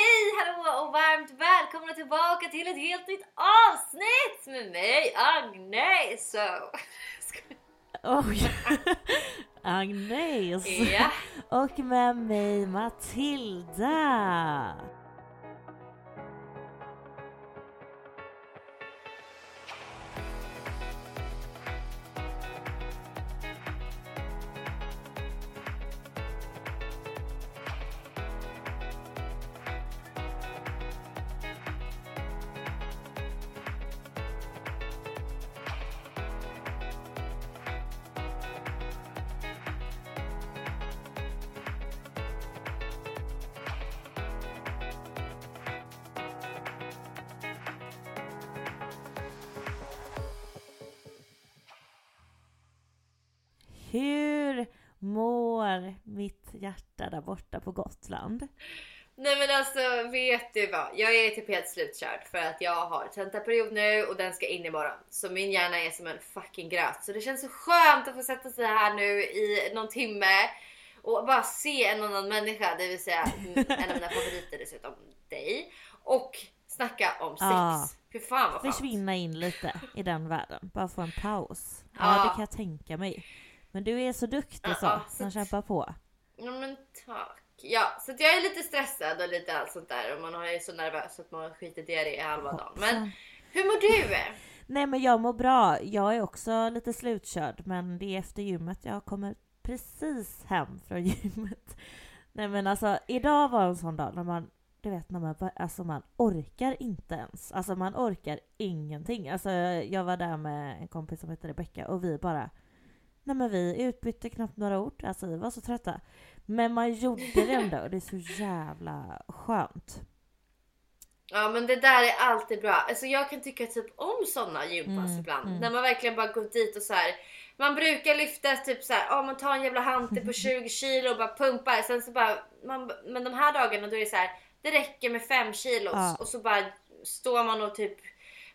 Hej hallå och varmt välkomna tillbaka till ett helt nytt avsnitt med mig Agnes! Oj! Agnes! Ja. Och med mig Matilda! Där borta på Gotland? Nej men alltså vet du vad? Jag är typ helt slutkörd för att jag har tentaperiod nu och den ska in imorgon. Så min hjärna är som en fucking gröt. Så det känns så skönt att få sätta sig här nu i någon timme och bara se en annan människa, det vill säga en av mina favoriter dessutom, dig. Och snacka om sex. Ja. Fy fan vad skönt. Försvinna in lite i den världen, bara få en paus. Ja, det kan jag tänka mig. Men du är så duktig så, Ja, så så att- kämpa på. Ja men tack. Ja, så jag är lite stressad och lite allt sånt där och man är så nervös att man har skitit i det i halva dagen. Men hur mår du? Nej men jag mår bra. Jag är också lite slutkörd men det är efter gymmet. Jag kommer precis hem från gymmet. Nej men alltså idag var en sån dag när man, du vet när man, alltså man orkar inte ens. Alltså man orkar ingenting. Alltså jag var där med en kompis som heter Rebecka och vi bara Nej men vi utbytte knappt några ord. Alltså vi var så trötta. Men man gjorde det ändå och det är så jävla skönt. Ja men det där är alltid bra. Alltså jag kan tycka typ om såna gympass Mm, ibland. mm. När man verkligen bara går dit och så här. Man brukar lyfta typ så här, ja man tar en jävla hantel på 20 kilo och bara pumpar. Sen så bara, man, men de här dagarna då är det så här, det räcker med 5 kilos Ja. och så bara står man och typ,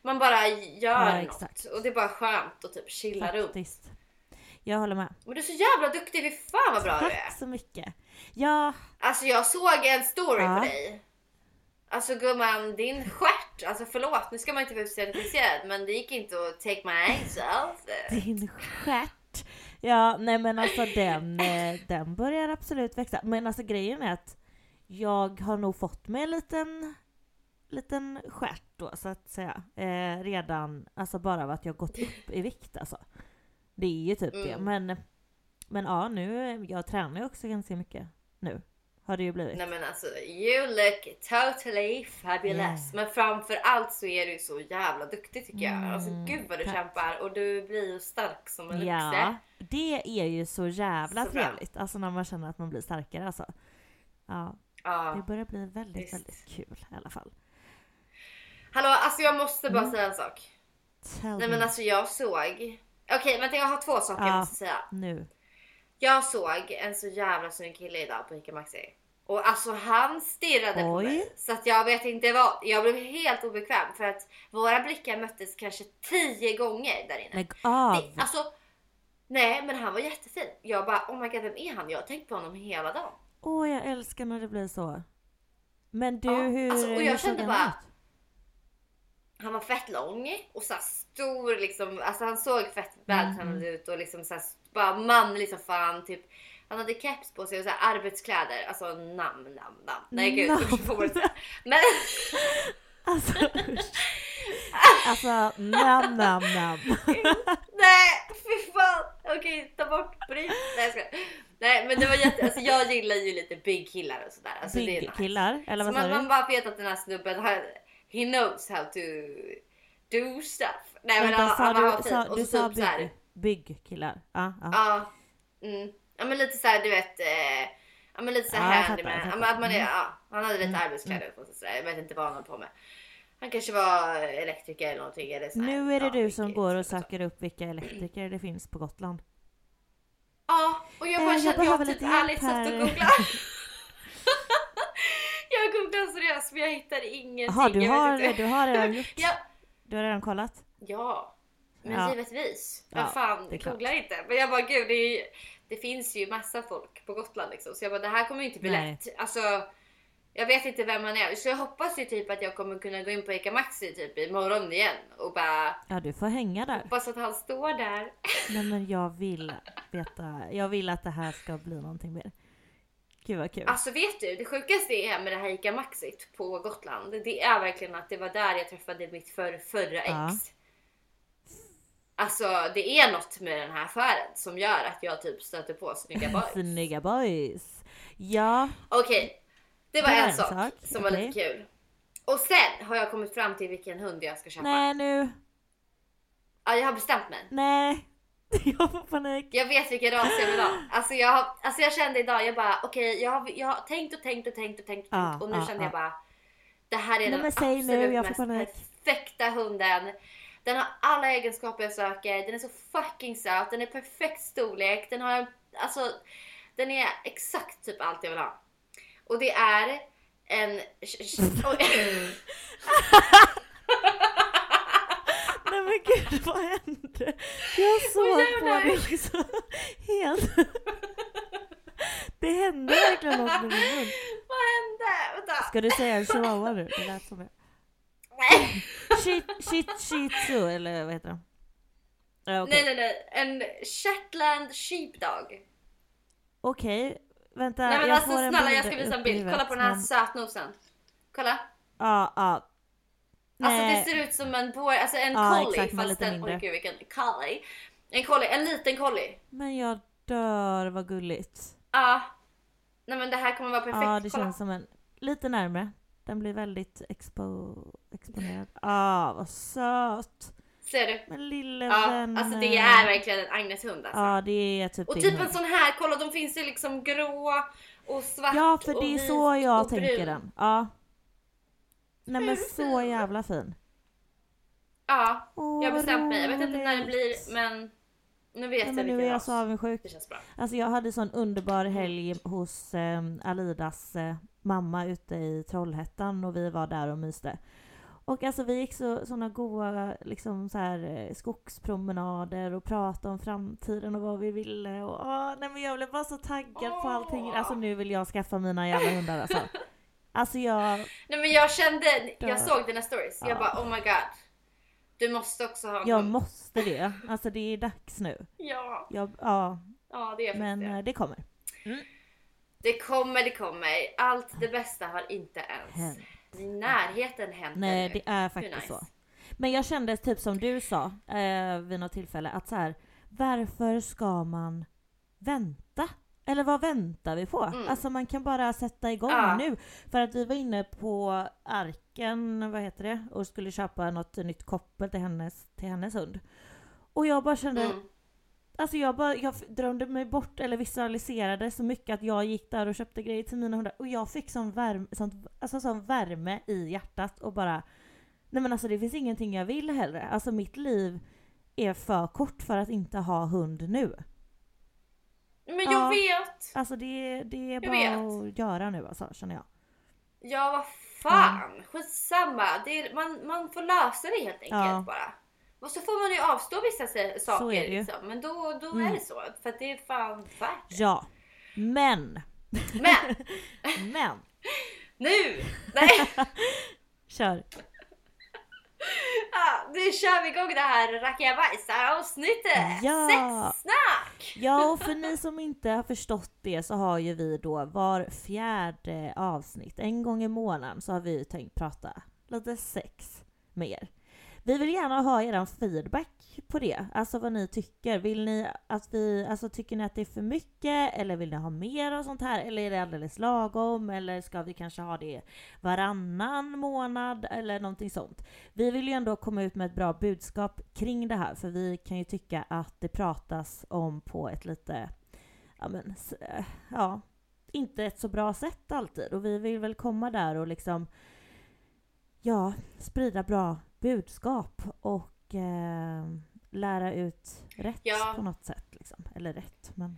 man bara gör Ja, något. exakt. Och det är bara skönt att typ chilla runt. Jag håller med. Men du är så jävla duktig, fy fan vad bra du är. Tack så mycket. Ja, Alltså jag såg en story Ja. på dig. Alltså gumman, din stjärt. Alltså förlåt, nu ska man inte bli certifierad men det gick inte att take my eyes off. din stjärt. Ja, nej men alltså den, eh, den börjar absolut växa. Men alltså grejen är att jag har nog fått mig en liten, liten stjärt då så att säga. Eh, redan, alltså bara av att jag gått upp i vikt alltså. Det är ju typ det. Mm. Men, men ja, nu, jag tränar ju också ganska mycket nu. Har det ju blivit. Nej men alltså you look totally fabulous. Yeah. Men framför allt så är du så jävla duktig tycker jag. Alltså Mm, gud vad du tack. kämpar och du blir ju stark som en Ja, oxe. det är ju så jävla Så bra. trevligt. Alltså när man känner att man blir starkare alltså. Ja, det Ja. börjar bli väldigt, visst. väldigt kul i alla fall. Hallå alltså jag måste bara Mm. säga en sak. Tell Nej me men alltså jag såg. Okej vänta jag har två saker jag Ja. måste säga. nu. Jag såg en så jävla snygg kille idag på Ica Maxi. Och alltså han stirrade på Oj. mig. Så att jag vet inte vad. Jag blev helt obekväm för att våra blickar möttes kanske tio gånger där inne. Lägg av! Det, alltså, nej men han var jättefin. Jag bara oh my god vem är han? Jag har tänkt på honom hela dagen. Åh, jag älskar när det blir så. Men du, Ja, hur, alltså, och jag hur såg kände han bara-? Han var fett lång och så stor liksom. Alltså han såg fett vältränad ut och liksom så bara manlig som fan typ. Han hade keps på sig och så här arbetskläder. Alltså namn, namn, namn. Nej gud, Namn. man. Men Alltså, alltså namn, namn, namn. nej, fy fan. Okej, ta bort bryt. Nej jag skojar. Nej men det var jätte, alltså jag gillar ju lite big killar och sådär. Alltså, Big nice. killar, eller Så vad sa man, man du? bara vet att den här snubben har, he knows how to do stuff. Nej men Vänta, han, han var fin. sa, och så typ så här, bygg, bygg killar? Ja, ja. Ja. Mm. Ja men lite så här, du vet. Eh, Ja men lite så Ja, jag här fattar, med, jag ja, fattar. men att man är, Mm. ja, han hade lite Mm, arbetskläder på sig sådär. Jag vet inte vad han höll på med. Han kanske var elektriker eller någonting. Eller så här, Nu är det ja, du som går och så. söker upp vilka elektriker det finns på Gotland. Ja, och jag Eh, bara jag kände att jag behöver typ ärligt satt och googlade. googlade seriöst men jag hittade ingenting. Jaha, du har, du har redan gjort? Ja, Du har redan kollat? ja, men Ja. givetvis. Vem Ja, fan googlar inte? Men jag bara gud, det, ju- det finns ju massa folk på Gotland liksom. Så jag bara det här kommer ju inte bli Nej. lätt. Alltså, jag vet inte vem man är. Så jag hoppas ju typ att jag kommer kunna gå in på Ica Maxi typ imorgon igen och bara Ja, du får hänga där. hoppas att han står där. Nej men jag vill veta, jag vill att det här ska bli någonting mer. Gud vad kul. Alltså vet du, det sjukaste är med det här Ica Maxit på Gotland. Det är verkligen att det var där jag träffade mitt för, förra ex. Ja. Alltså det är något med den här affären som gör att jag typ stöter på snygga boys. Snygga boys. Ja, Okej, det var Det var en en sak, sak, som var okej. lite kul. Och sen har jag kommit fram till vilken hund jag ska köpa. nej nu, Ja, jag har bestämt mig. nej. Jag får panik. Jag vet vilken ras jag vill ha. Alltså jag, alltså jag kände idag, jag bara okej, jag, har, jag har tänkt och tänkt och tänkt och tänkt, tänkt och nu ja, kände ja. jag bara det här är Nej, den säg nu, absolut jag mest panik. perfekta hunden. Den har alla egenskaper jag söker, den är så fucking söt, den är perfekt storlek, den har alltså den är exakt typ allt jag vill ha. Och det är en... Gud vad hände? Jag såg på dig liksom helt... Det hände verkligen något med din mun. Vad hände? Vänta. Ska du säga en chihuahua nu? Det lät som det. Nej. Shih shih- shih tzu eller vad heter de? Ja, Okej, nej nej nej, en Shetland sheepdog. Okej, vänta. Nej men jag alltså snälla jag ska visa en bild. Kolla på den här sötnosen. Kolla. Ja, ja. Alltså det ser ut som en border, alltså en Ja, collie exakt, fast en, mindre. oj gud vilken collie. En collie, en liten collie. Men jag dör, vad gulligt. Ja. Nej men det här kommer vara perfekt. Ja, det Kolla. känns som en... Lite närmre. Den blir väldigt expo... exponerad. Ah, vad söt! Ser du? Men lille Ja, vän. alltså det är verkligen en Agneshund alltså. Ja, det är typ och typ en hund. sån här, kolla de finns ju liksom grå och svart Ja, för och det är så jag och tänker brun. den. Ja. Nej men så jävla fin. Ja, jag har bestämt mig. Jag vet inte när det blir men nu vet Nej, jag men nu är jag så avundsjuk. Det känns bra. Alltså jag hade sån underbar helg hos eh, Alidas eh, mamma ute i Trollhättan och vi var där och myste. Och alltså vi gick så, såna goa liksom så här, eh, skogspromenader och pratade om framtiden och vad vi ville. Och, åh, nej men jag blev bara så taggad på allting. Alltså nu vill jag skaffa mina jävla hundar alltså. Alltså jag, Nej men jag kände, jag såg dina stories. Jag Ja. bara oh my god. Du måste också ha en jag måste det. Alltså det är dags nu. Ja, Jag, ja, ja det är men det. eh, det kommer. Det kommer, det kommer. Allt det bästa har inte ens Hänt. i närheten hänt Nej, ännu. det är faktiskt nice? så. Men jag kände typ som du sa eh, vid något tillfälle att så här, varför ska man vänta? Eller vad väntar vi på? Mm. Alltså man kan bara sätta igång Ja. nu. För att vi var inne på Arken, vad heter det, och skulle köpa något nytt koppel till hennes, till hennes hund. Och jag bara kände, Mm. alltså jag bara, jag drömde mig bort eller visualiserade så mycket att jag gick där och köpte grejer till mina hundar och jag fick sån värme, sånt, alltså sån värme i hjärtat och bara Nej men alltså det finns ingenting jag vill hellre. Alltså mitt liv är för kort för att inte ha hund nu. Men jag Ja. vet! Alltså det, det är Jag bara vet. att göra nu alltså, känner jag. Ja vad fan, skitsamma. Det är, man, man får lösa det helt enkelt Ja. bara. Och så får man ju avstå vissa saker är det ju. liksom. Men då, då Mm. är det så. För att det är fan värt det. Ja. Men! Men Men! nu! Nej! Kör! Ja, nu kör vi igång det här rackabajsar avsnittet! Ja. Sexsnack! Ja, och för ni som inte har förstått det så har ju vi då var fjärde avsnitt, en gång i månaden, så har vi tänkt prata lite sex med er. Vi vill gärna ha er feedback på det, alltså vad ni tycker. Vill ni att vi, alltså tycker ni att det är för mycket? Eller vill ni ha mer av sånt här? Eller är det alldeles lagom? Eller ska vi kanske ha det varannan månad? Eller någonting sånt. Vi vill ju ändå komma ut med ett bra budskap kring det här. För vi kan ju tycka att det pratas om på ett lite, ja men, ja, inte ett så bra sätt alltid. Och vi vill väl komma där och liksom ja, sprida bra budskap. Och eh, lära ut rätt Ja. på något sätt. Liksom. Eller rätt, men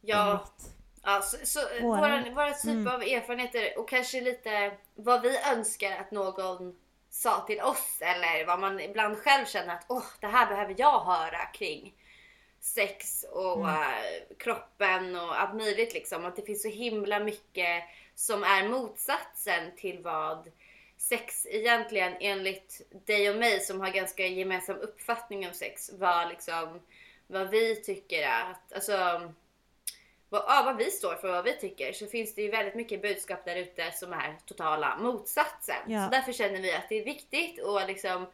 Ja, rätt. ja så, så Våra- våra, våra typ Mm. av erfarenheter och kanske lite vad vi önskar att någon sa till oss eller vad man ibland själv känner att åh, det här behöver jag höra kring sex och Mm. eh, kroppen och allt möjligt liksom. Att det finns så himla mycket som är motsatsen till vad sex egentligen enligt dig och mig som har ganska gemensam uppfattning om sex vad liksom vad vi tycker är att alltså vad, ja, vad vi står för, vad vi tycker, så finns det ju väldigt mycket budskap där ute som är totala motsatsen. Ja. Så därför känner vi att det är viktigt att liksom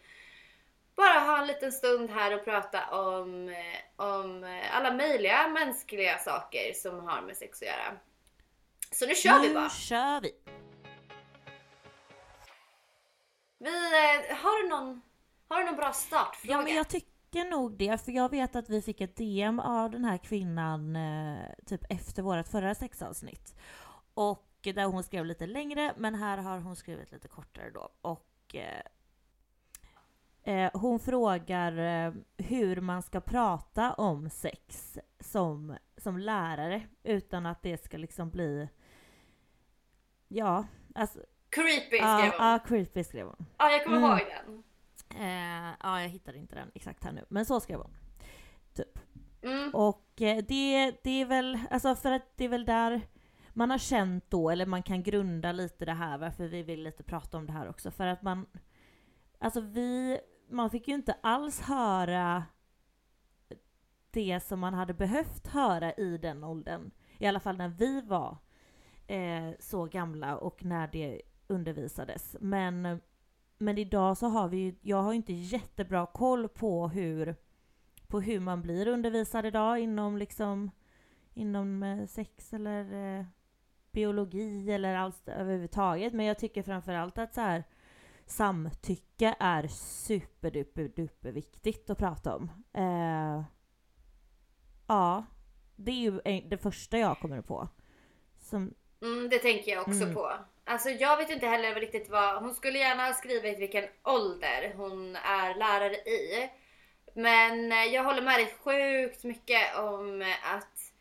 bara ha en liten stund här och prata om, om alla möjliga mänskliga saker som har med sex att göra. Så nu kör vi nu bara! kör vi! Vi, eh, har, du någon, har du någon bra startfråga? Ja, men jag tycker nog det. För jag vet att vi fick ett DM av den här kvinnan eh, typ efter vårt förra sexavsnitt. Och där hon skrev lite längre, men här har hon skrivit lite kortare då. Och eh, eh hon frågar eh, hur man ska prata om sex som, som lärare utan att det ska liksom bli... Ja, alltså... Creepy skrev Ja, hon. ja, creepy skrev hon. Ja, jag kommer Mm. ihåg den. Eh, ja, jag hittar inte den exakt här nu, men så skrev hon. Typ. Mm. Och eh, det, det är väl, alltså för att det är väl där man har känt då, eller man kan grunda lite det här, varför vi vill lite prata om det här också, för att man, alltså vi, man fick ju inte alls höra det som man hade behövt höra i den åldern. I alla fall när vi var eh, så gamla och när det undervisades. Men, men idag så har vi ju, jag har inte jättebra koll på hur, på hur man blir undervisad idag inom liksom inom eh, sex eller eh, biologi eller allt överhuvudtaget. Men jag tycker framförallt att så här samtycke är superduper duper viktigt att prata om. Eh, ja, det är ju det första jag kommer på. Som, Mm, det tänker jag också Mm. på. Alltså jag vet inte heller riktigt vad, hon skulle gärna ha skrivit vilken ålder hon är lärare i. Men eh, jag håller med dig sjukt mycket om att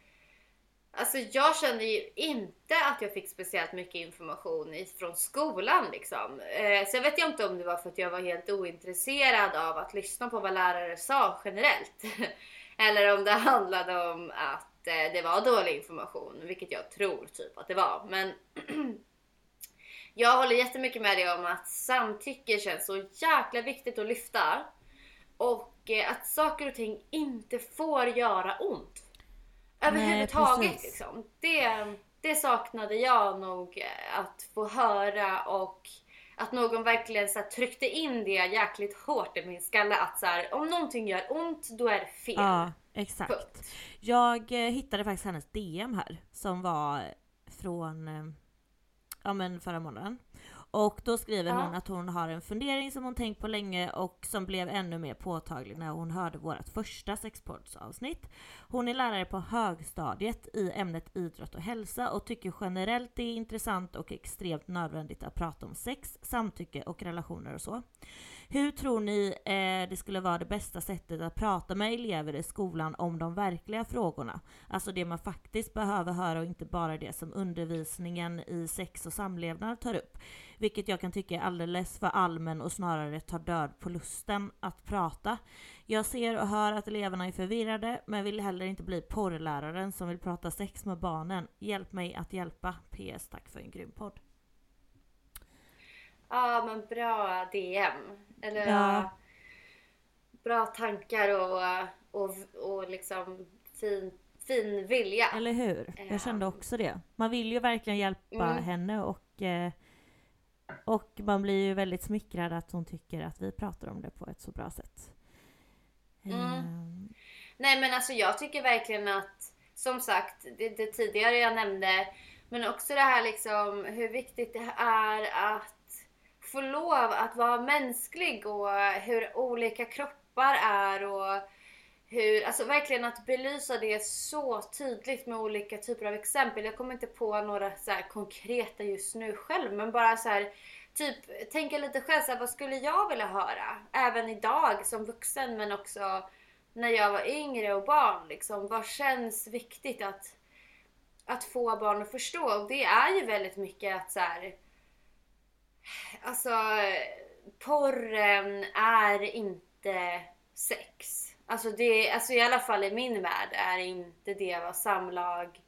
Alltså jag kände ju inte att jag fick speciellt mycket information från skolan liksom. Eh, sen vet jag inte om det var för att jag var helt ointresserad av att lyssna på vad lärare sa generellt. Eller om det handlade om att eh, det var dålig information, vilket jag tror typ att det var. Men jag håller jättemycket med dig om att samtycke känns så jäkla viktigt att lyfta. Och eh, att saker och ting inte får göra ont. Överhuvudtaget precis. liksom. Det, det saknade jag nog eh, att få höra och att någon verkligen så här, tryckte in det jäkligt hårt i min skalle att så här, om någonting gör ont då är det fel. ja, exakt. Punkt. Jag eh, hittade faktiskt hennes DM här som var från ja, men förra månaden. Och då skriver Ja. hon att hon har en fundering som hon tänkt på länge och som blev ännu mer påtaglig när hon hörde vårt första sexpoddsavsnitt. Hon är lärare på högstadiet i ämnet idrott och hälsa och tycker generellt det är intressant och extremt nödvändigt att prata om sex, samtycke och relationer och så. Hur tror ni eh, det skulle vara det bästa sättet att prata med elever i skolan om de verkliga frågorna? Alltså det man faktiskt behöver höra och inte bara det som undervisningen i sex och samlevnad tar upp. Vilket jag kan tycka är alldeles för allmän och snarare tar död på lusten att prata. Jag ser och hör att eleverna är förvirrade men vill heller inte bli porrläraren som vill prata sex med barnen. Hjälp mig att hjälpa. PS tack för en grym podd. Ja men bra DM. Eller Ja. bra tankar och, och, och liksom fin, fin vilja. Eller hur? Ja. Jag kände också det. Man vill ju verkligen hjälpa Mm. henne och, eh, och man blir ju väldigt smickrad att hon tycker att vi pratar om det på ett så bra sätt. Mm. Ehm, Nej men alltså jag tycker verkligen att som sagt det, det tidigare jag nämnde men också det här liksom hur viktigt det är att få lov att vara mänsklig och hur olika kroppar är och hur, alltså verkligen att belysa det så tydligt med olika typer av exempel. Jag kommer inte på några så konkreta just nu själv, men bara så här, typ tänka lite själv, så här, vad skulle jag vilja höra? Även idag som vuxen, men också när jag var yngre och barn. Liksom, vad känns viktigt att, att få barn att förstå? Och det är ju väldigt mycket att så här, alltså porren är inte sex. Alltså, det, alltså i alla fall i min värld är inte det vad samlag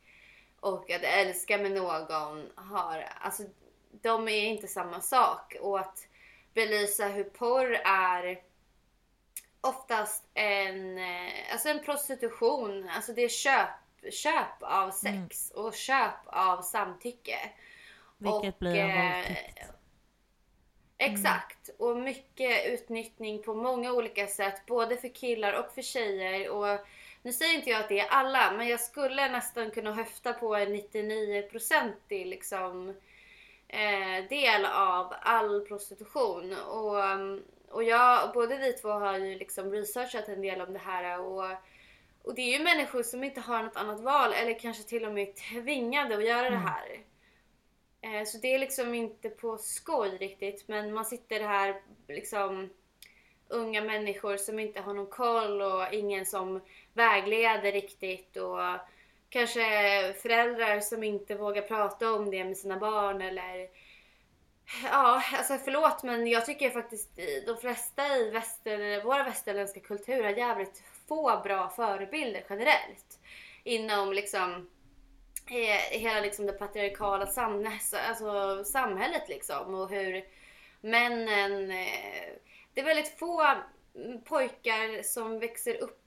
och att älska med någon har. Alltså de är inte samma sak. Och att belysa hur porr är oftast en, eh, alltså en prostitution. Alltså det är köp, köp av sex mm. och köp av samtycke. Vilket och, blir en eh, våldtäkt. Exakt. Mm. Och mycket utnyttjning på många olika sätt. Både för killar och för tjejer. Och nu säger inte jag att det är alla, men jag skulle nästan kunna höfta på en 99-procentig liksom, eh, del av all prostitution. Och, och jag, både vi två har ju liksom researchat en del om det här. Och, och det är ju människor som inte har något annat val eller kanske till och med tvingade att göra mm. det här. Eh, så det är liksom inte på skoj riktigt men man sitter här liksom unga människor som inte har någon koll och ingen som vägleder riktigt och kanske föräldrar som inte vågar prata om det med sina barn eller Ja, alltså förlåt men jag tycker faktiskt de flesta i väster, våra västerländska kulturer har jävligt få bra förebilder generellt. Inom liksom Eh, hela liksom det patriarkala samhället, alltså samhället liksom och hur männen... Eh, det är väldigt få pojkar som växer upp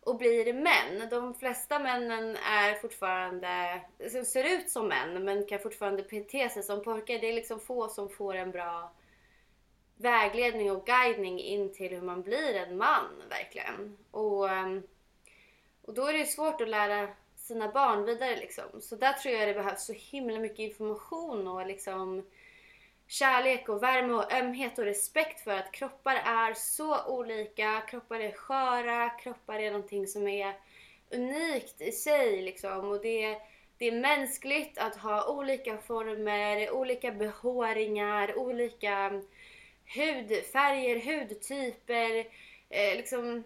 och blir män. De flesta männen är fortfarande, ser ut som män men kan fortfarande bete sig som pojkar. Det är liksom få som får en bra vägledning och guidning in till hur man blir en man verkligen. Och, ehm, och då är det svårt att lära sina barn vidare liksom. Så där tror jag det behövs så himla mycket information och liksom kärlek och värme och ömhet och respekt för att kroppar är så olika. Kroppar är sköra, kroppar är någonting som är unikt i sig liksom. Och det, det är mänskligt att ha olika former, olika behåringar, olika hudfärger, hudtyper. Eh, liksom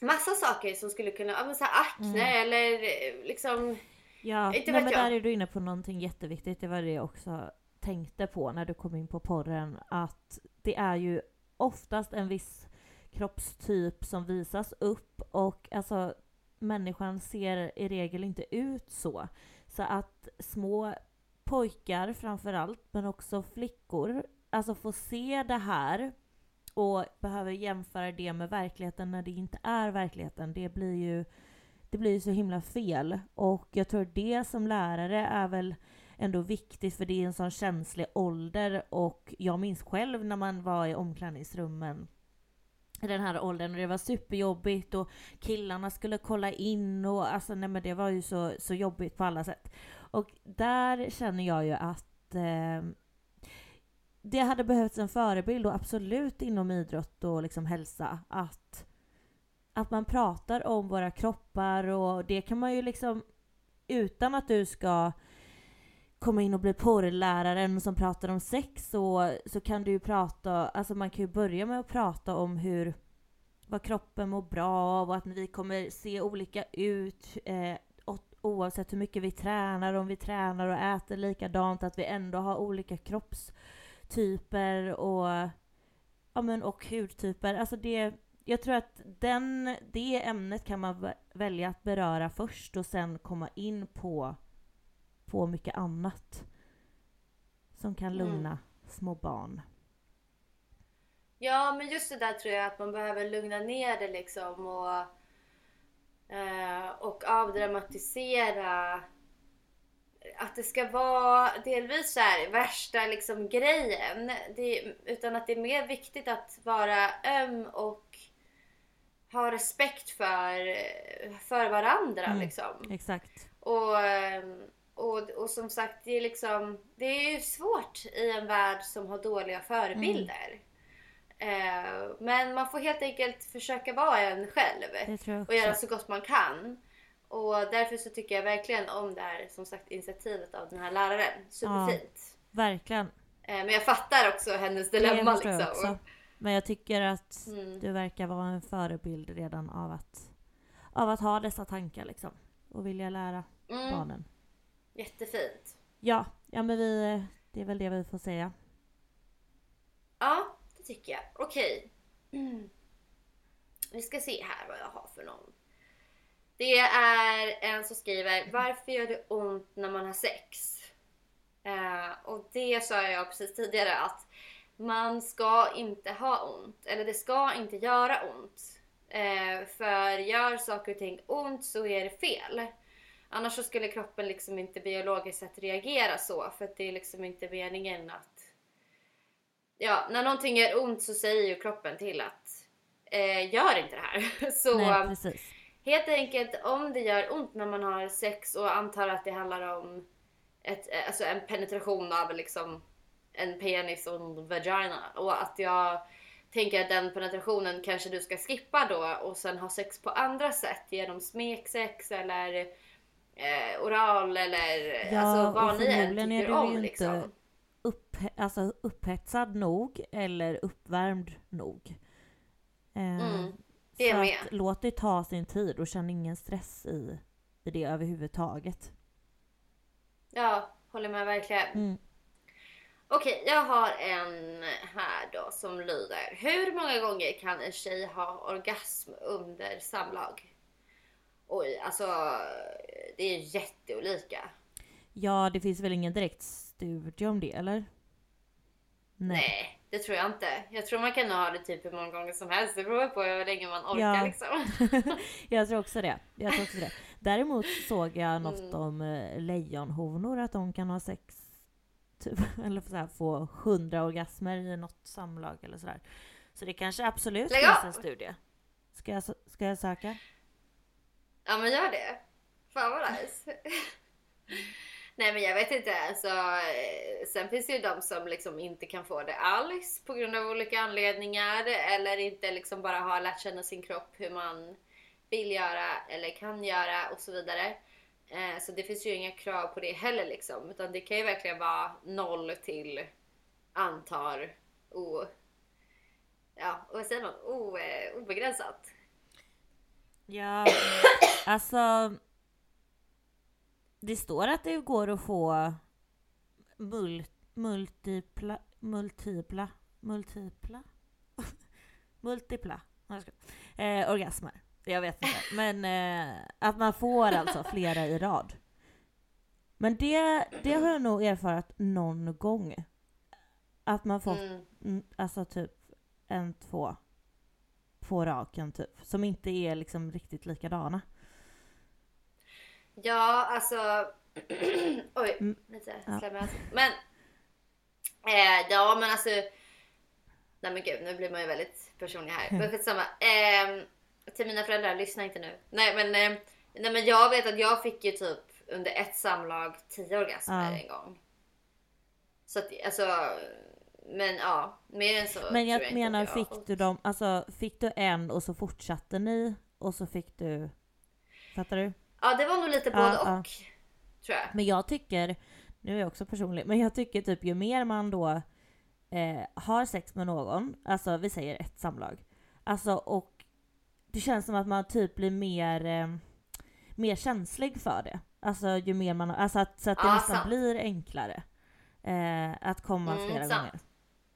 massa saker som skulle kunna, ja men så här akne mm. eller eh, liksom... Ja, inte nej, men jag. där är du inne på någonting jätteviktigt. Det var det jag också tänkte på när du kom in på porren. Att det är ju oftast en viss kroppstyp som visas upp och alltså människan ser i regel inte ut så. Så att små pojkar framförallt, men också flickor, alltså får se det här och behöver jämföra det med verkligheten när det inte är verkligheten. Det blir ju det blir så himla fel. Och jag tror det som lärare är väl ändå viktigt för det är en sån känslig ålder och jag minns själv när man var i omklädningsrummen i den här åldern och det var superjobbigt och killarna skulle kolla in och alltså nej men det var ju så, så jobbigt på alla sätt. Och där känner jag ju att eh, det hade behövts en förebild och absolut inom idrott och liksom hälsa att, att man pratar om våra kroppar och det kan man ju liksom utan att du ska komma in och bli porrläraren som pratar om sex så, så kan du ju prata, alltså man kan ju börja med att prata om hur vad kroppen mår bra av och att vi kommer se olika ut eh, oavsett hur mycket vi tränar, om vi tränar och äter likadant, att vi ändå har olika kropps typer och, ja, men, och hudtyper. Alltså det, jag tror att den, det ämnet kan man välja att beröra först och sen komma in på, på mycket annat som kan mm. lugna mm. små barn. Ja, men just det där tror jag att man behöver lugna ner det liksom och, eh, och avdramatisera att det ska vara delvis så här, värsta liksom grejen. Det, utan att det är mer viktigt att vara öm och ha respekt för, för varandra mm, liksom. Exakt. Och, och, och som sagt, det är liksom, det är ju svårt i en värld som har dåliga förebilder. Eh, men man får helt enkelt försöka vara en själv och göra så gott man kan. Och därför så tycker jag verkligen om det här som sagt initiativet av den här läraren. Superfint. Verkligen. Eh, men jag fattar också hennes dilemma liksom. också. Men jag tycker att Mm. du verkar vara en förebild redan av att, av att ha dessa tankar liksom. Och vilja lära Mm, barnen. jättefint. Ja, ja men vi, det är väl det vi får säga. Ja, det tycker jag. Okej. Mm. Vi ska se här vad jag har för någon. Det är en som skriver Varför gör det ont när man har sex? Eh, och det sa jag precis tidigare att man ska inte ha ont. Eller det ska inte göra ont. Eh, för gör saker och ting ont så är det fel. Annars så skulle kroppen liksom inte biologiskt sett reagera så. För det är liksom inte meningen att Ja, när någonting gör ont så säger ju kroppen till att eh, gör inte det här. Så Nej, precis helt enkelt om det gör ont när man har sex och antar att det handlar om ett, eh, alltså en penetration av liksom en penis och en vagina och att jag tänker att den penetrationen kanske du ska skippa då och sen ha sex på andra sätt genom smeksex eller eh, oral eller Ja, alltså vad ni än tycker om inte liksom. upp, alltså upphetsad nog eller uppvärmd nog. Eh, Mm, det så med. att låt det ta sin tid och känn ingen stress i, i det överhuvudtaget. Ja, håller med verkligen. Mm. Okej, jag har en här då som lyder. Hur många gånger kan en tjej ha orgasm under samlag? Oj, alltså det är jätteolika. Ja, det finns väl ingen direkt studie om det, eller? Nej. Det tror jag inte. Jag tror man kan ha det typ hur många gånger som helst. Det beror på hur länge man orkar Ja. liksom. jag tror också det. Jag tror också det. Däremot såg jag något Mm. om eh, lejonhonor, att de kan ha sex, typ, eller så här, få hundra orgasmer i något samlag eller sådär. Så det kanske absolut Lägg finns en studie. Ska jag, ska jag söka? Ja men gör det. Fan vad nice. Nej men jag vet inte. Alltså, eh, sen finns det ju de som liksom inte kan få det alls på grund av olika anledningar. Eller inte liksom bara har lärt känna sin kropp hur man vill göra eller kan göra och så vidare. Eh, Så det finns ju inga krav på det heller liksom. Utan det kan ju verkligen vara noll till antar o... Ja, vad säger man? O, eh, obegränsat. Ja, alltså. Det står att det går att få mul, multipla, multipla, multipla, multipla, eh, orgasmer. Jag vet inte, men eh, att man får alltså flera i rad. Men det, det har jag nog erfarit någon gång. Att man fått Mm. Mm, alltså typ en, två på raken typ. Som inte är liksom riktigt likadana. Ja, alltså... Oj, Mm, lite ja. Men... Eh, ja, men alltså... Nej men gud, nu blir man ju väldigt personlig här. Men skitsamma. Eh, till mina föräldrar, lyssna inte nu. Nej men, eh, nej men jag vet att jag fick ju typ under ett samlag tio orgasmer Ja. en gång. Så att alltså... Men ja, mer än så Men jag inte menar, jag fick du dem, alltså fick du en och så fortsatte ni och så fick du... Fattar du? Ja, det var nog lite både ja. och. Tror jag. Men jag tycker, nu är jag också personlig, men jag tycker typ ju mer man då eh, har sex med någon, alltså vi säger ett samlag, alltså och det känns som att man typ blir mer, eh, mer känslig för det. Alltså ju mer man, alltså att, så att det Ja, nästan sant. blir enklare eh, att komma Mm, flera sant. gånger.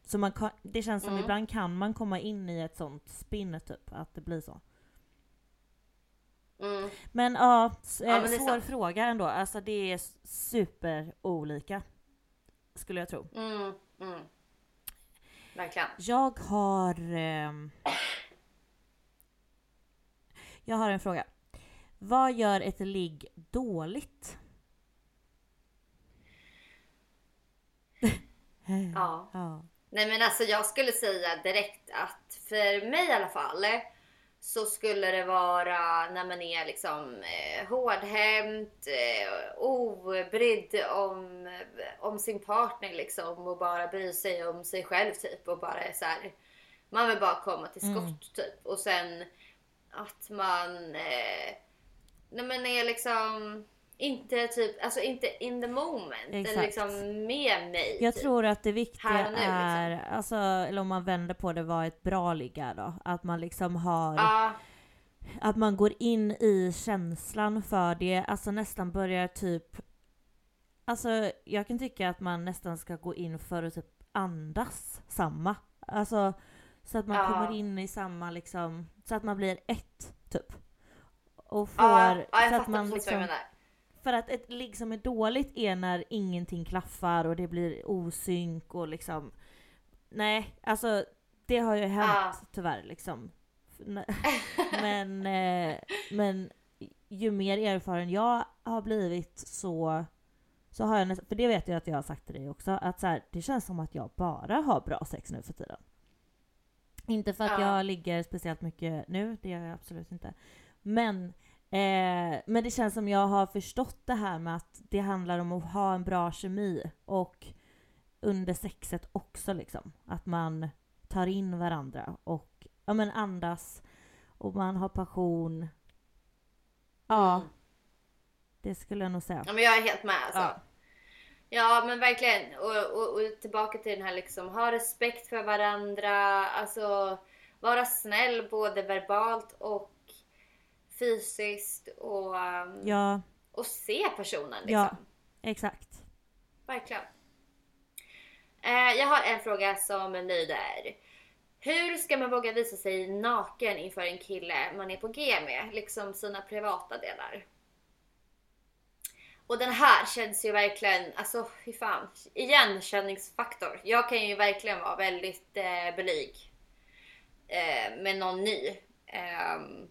Så man kan, det känns som Mm. ibland kan man komma in i ett sånt spinn typ, att det blir så. Mm. Men ja, Ja, eh, men svår fråga ändå. Alltså det är s- super olika. Skulle jag tro. Mm. Mm. Verkligen. Jag har... ehm, jag har en fråga. Vad gör ett ligg dåligt? Ja. ja. Nej men alltså jag skulle säga direkt att för mig i alla fall så skulle det vara när man är liksom eh, hårdhänt, eh, obrydd om, om sin partner liksom och bara bryr sig om sig själv typ och bara är så här Man vill bara komma till skott Mm. typ. Och sen att man eh, nej men är liksom inte typ, alltså inte in the moment. Exakt. Eller liksom med mig. Jag typ. tror att det viktiga nu, liksom. är, alltså, eller om man vänder på det, vad ett bra ligg är då. Att man liksom har, Ja, att man går in i känslan för det, alltså nästan börjar typ Alltså jag kan tycka att man nästan ska gå in för att typ andas samma. Alltså så att man Ja. kommer in i samma liksom, så att man blir ett typ. Och får, jag så att man liksom. För att ett ligg som är dåligt är när ingenting klaffar och det blir osynk och liksom Nej, alltså det har ju hänt Ja. tyvärr liksom. Men, eh, men ju mer erfaren jag har blivit så så har jag nästan, för det vet jag att jag har sagt till dig också, att så här, det känns som att jag bara har bra sex nu för tiden. Inte för att Ja. jag ligger speciellt mycket nu, det gör jag absolut inte. Men, eh, men det känns som jag har förstått det här med att det handlar om att ha en bra kemi och under sexet också liksom. Att man tar in varandra och ja, men andas och man har passion. Ja, Mm. det skulle jag nog säga. Ja men jag är helt med alltså. Ja. Ja. men verkligen. Och, och, och tillbaka till den här liksom, ha respekt för varandra. Alltså vara snäll både verbalt och fysiskt. Och, um, Ja, och se personen liksom. Ja. exakt. Verkligen. Eh, jag har en fråga som lyder. Hur ska man våga visa sig naken inför en kille man är på G med? Liksom sina privata delar. Och den här känns ju verkligen, alltså fy fan, igenkänningsfaktor. Jag kan ju verkligen vara väldigt eh, blyg eh, med någon ny. Ehm,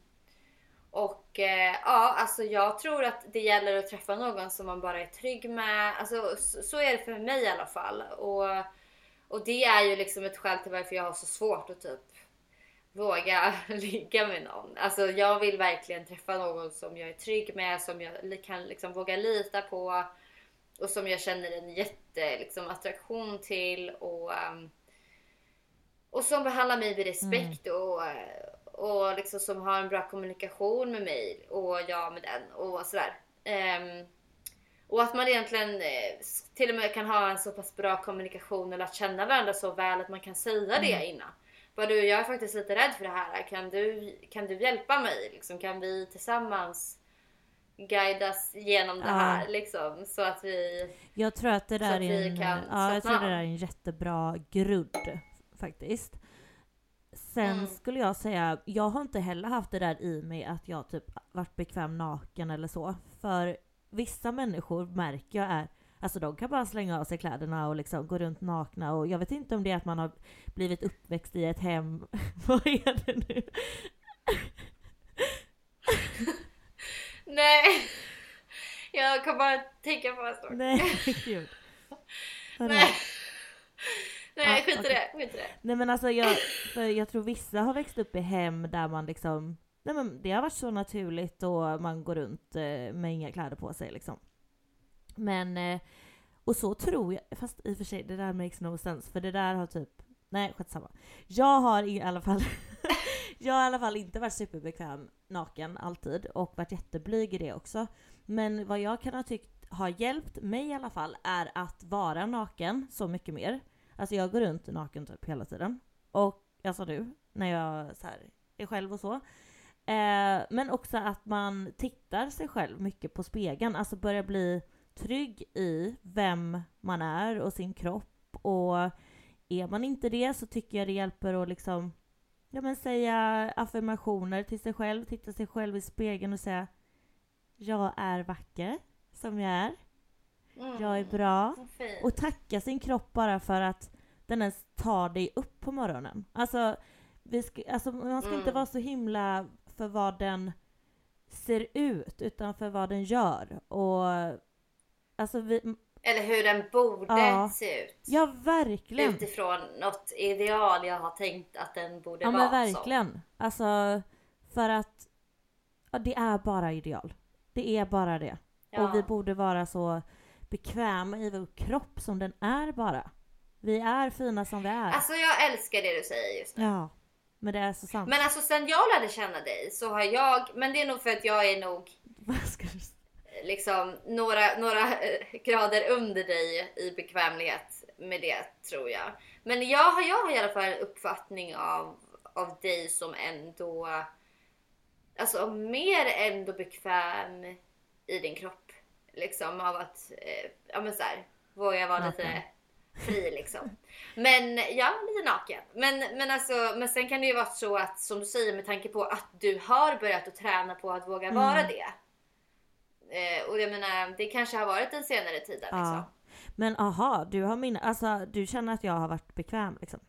och eh, ja, alltså jag tror att det gäller att träffa någon som man bara är trygg med. Alltså så, så är det för mig i alla fall. Och, och det är ju liksom ett skäl till varför jag har så svårt att typ våga ligga med någon. Alltså jag vill verkligen träffa någon som jag är trygg med, som jag kan liksom våga lita på och som jag känner en jätte liksom, attraktion till och, ehm, och som behandlar mig med respekt och, och liksom som har en bra kommunikation med mig och jag med den och sådär. Ehm, och att man egentligen eh, till och med kan ha en så pass bra kommunikation och lärt känna varandra så väl att man kan säga det innan. Bara du, jag är faktiskt lite rädd för det här. Kan du, kan du hjälpa mig? Liksom, kan vi tillsammans guidas genom det Ja. här? Liksom, så att vi... Jag tror att det Så där att är vi en, kan ja, jag slappna tror det av. där är en jättebra grund faktiskt. Sen Mm. skulle jag säga, jag har inte heller haft det där i mig att jag typ varit bekväm naken eller så. För vissa människor märker jag är, alltså de kan bara slänga av sig kläderna och liksom gå runt nakna och jag vet inte om det är att man har blivit uppväxt i ett hem, vad är det nu? Nej! Jag kan bara tänka på en sak. Nej, gud. Nej. Nej, Ja, skit i okej. det. Skit i det. Nej men alltså jag, för jag tror vissa har växt upp i hem där man liksom, nej men det har varit så naturligt och man går runt eh, med inga kläder på sig liksom. Men, eh, och så tror jag, fast i och för sig det där makes no sense för det där har typ, nej skitsamma. Jag har i alla fall, jag har i alla fall inte varit superbekväm naken alltid och varit jätteblyg i det också. Men vad jag kan ha tyckt har hjälpt mig i alla fall är att vara naken så mycket mer. Alltså jag går runt naken typ hela tiden. Och alltså nu, när jag så här, är själv och så. Eh, men också att man tittar sig själv mycket på spegeln. Alltså börjar bli trygg i vem man är och sin kropp. Och är man inte det så tycker jag det hjälper att liksom ja, men säga affirmationer till sig själv. Titta sig själv i spegeln och säga Jag är vacker som jag är. Mm. Jag är bra. Och tacka sin kropp bara för att den ens tar dig upp på morgonen. Alltså, vi ska, alltså man ska inte Mm. vara så himla för vad den ser ut, utan för vad den gör. Och alltså vi, Eller hur den borde Ja. se ut. ja verkligen. Utifrån något ideal jag har tänkt att den borde Ja vara. men verkligen. Alltså, för att ja, det är bara ideal. Det är bara det. Ja. Och vi borde vara så bekväma i vår kropp som den är bara. Vi är fina som vi är. Alltså jag älskar det du säger just nu. ja, men det är så sant. Men alltså sen jag lärde känna dig så har jag, men det är nog för att jag är nog Vad ska du säga? liksom några, några eh, grader under dig i bekvämlighet med det tror jag. Men jag har, jag har i alla fall en uppfattning av, av dig som ändå, alltså mer ändå bekväm i din kropp. Liksom av att, eh, ja men såhär, våga vara Naken. lite fri liksom. Men ja, lite naken. Men, men alltså, men sen kan det ju vara så att som du säger med tanke på att du har börjat att träna på att våga vara Mm. det. Eh, och jag menar, det kanske har varit den senare tiden Ja. liksom. Men aha, du har min, alltså du känner att jag har varit bekväm liksom.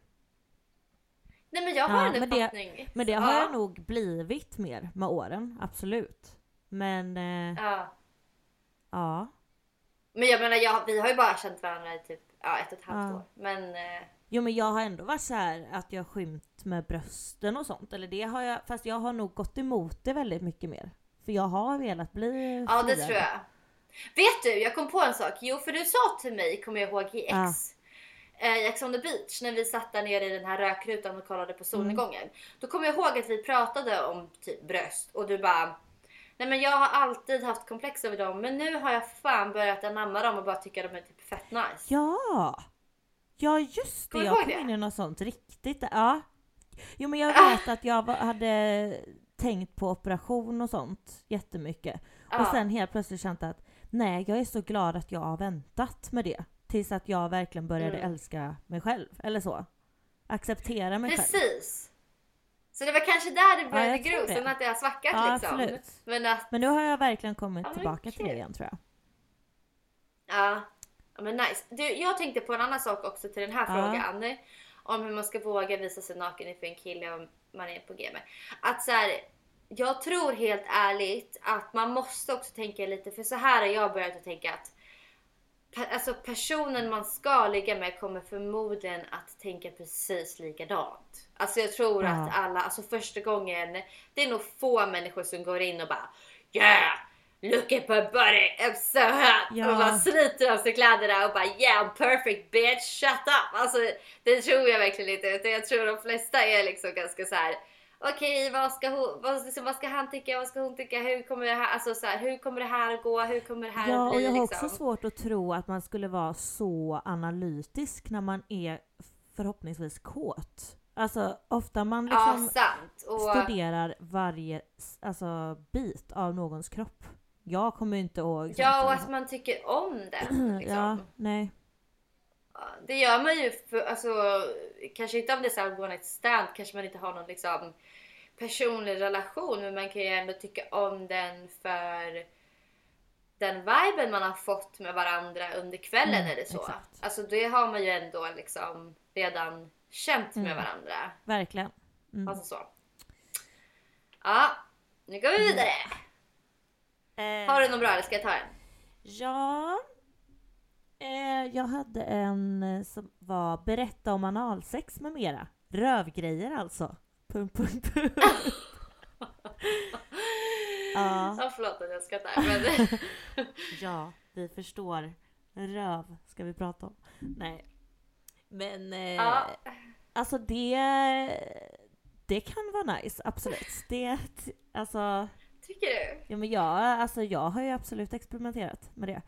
Nej men jag har Ja, en men det- uppfattning. Men det har ja. jag nog blivit mer med åren, absolut. Men eh, Ja. Ja. Men jag menar, jag, vi har ju bara känt varandra i typ ja, ett och ett halvt Ja. år. Men eh, Jo men jag har ändå varit så här att jag skymt med brösten och sånt. Eller det har jag, fast jag har nog gått emot det väldigt mycket mer. För jag har velat bli ja, det tror jag. Vet du, jag kom på en sak. Jo, för du sa till mig, kommer jag ihåg, i X. Ja. eh, Ex on the beach när vi satt där nere i den här rökrutan och kollade på solnedgången. Mm. Då kommer jag ihåg att vi pratade om typ bröst och du bara Nej men jag har alltid haft komplex över dem men nu har jag fan börjat anamma dem och bara tycka de är typ fett nice. Ja! Ja just det, jag kom in i något sånt riktigt. Ja. Jo men jag Ah. vet att jag var- hade tänkt på operation och sånt jättemycket. Ja. Och sen helt plötsligt känt att nej, jag är så glad att jag har väntat med det. Tills att jag verkligen började Mm. älska mig själv. Eller så. Acceptera mig själv. Precis. Så det var kanske där det började tror gro, sen att det har svackat Ja, liksom. absolut. Men att, Men nu har jag verkligen kommit Ja, tillbaka till det igen tror jag. ja. ja men nice. Du, jag tänkte på en annan sak också till den här Ja. frågan. Om hur man ska våga visa sig naken inför en kille om man är på G med. Att så här, jag tror helt ärligt att man måste också tänka lite, för så här har jag börjat att tänka att Alltså personen man ska ligga med kommer förmodligen att tänka precis likadant. Alltså jag tror Ja. att alla, alltså första gången, det är nog få människor som går in och bara Yeah! Look at my body, I'm so hot! Ja. Och bara sliter av sig kläderna och bara Yeah I'm perfect bitch, shut up! Alltså det tror jag verkligen inte utan jag tror de flesta är liksom ganska så här. Okej, vad, ska hon, vad, liksom, vad ska han tycka? Vad ska hon tycka? Hur kommer det här, alltså, så här, hur kommer det här att gå? Hur kommer det här Ja, att och bli? jag har liksom? också svårt att tro att man skulle vara så analytisk när man är förhoppningsvis kåt. Alltså ofta man liksom Ja. Och, studerar varje alltså, bit av någons kropp. Jag kommer inte ihåg sånt ja, och att man tycker om den. Liksom. Ja, nej. Ja, Det gör man ju för, alltså, kanske inte om det är så här one night stand, kanske man inte har någon liksom personlig relation, men man kan ju ändå tycka om den för den viben man har fått med varandra under kvällen Mm, eller så. exakt. Alltså det har man ju ändå liksom redan känt med Mm. varandra. Verkligen. Mm. Alltså så. Ja, nu går vi vidare. Eh, Har du någon bra eller ska jag ta en? Ja. Eh, jag hade en eh, som var berätta om analsex med mera. Rövgrejer alltså. Punkt, punkt, punkt. ja. Ja, förlåt att jag skrattar. Men... ja, vi förstår. Röv ska vi prata om. Nej. Men eh, ja. alltså det, det kan vara nice, absolut. Det, alltså, Tycker du? ja, men jag, alltså jag har ju absolut experimenterat med det.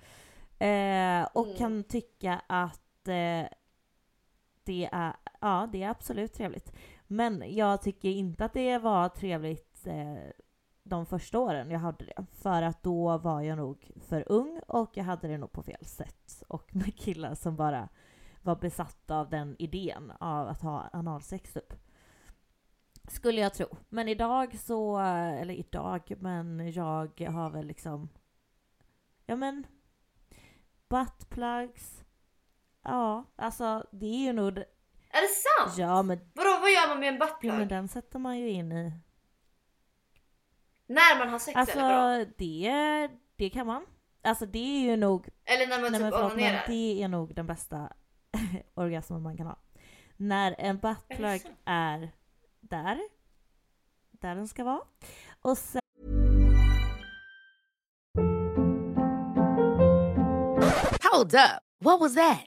Eh, och Mm. kan tycka att eh, det är, ja det är absolut trevligt. Men jag tycker inte att det var trevligt eh, de första åren jag hade det. För att då var jag nog för ung och jag hade det nog på fel sätt. Och med killar som bara var besatta av den idén av att ha analsex typ. Skulle jag tro. Men idag så, eller idag, men jag har väl liksom, ja men, buttplugs. Ja, alltså det är ju nog, är det sant? ja men, Vadå, vad gör man med en jo, buttplug? men den sätter man ju in i. När man har sex Alltså eller vadå? det, det kan man. Alltså det är ju nog, Eller när man nej men typ förlåt, men onanerar? det är nog den bästa orgasmen man kan ha. När en buttplug sant? är där, där den ska vara. Och sen Hold up. What was that?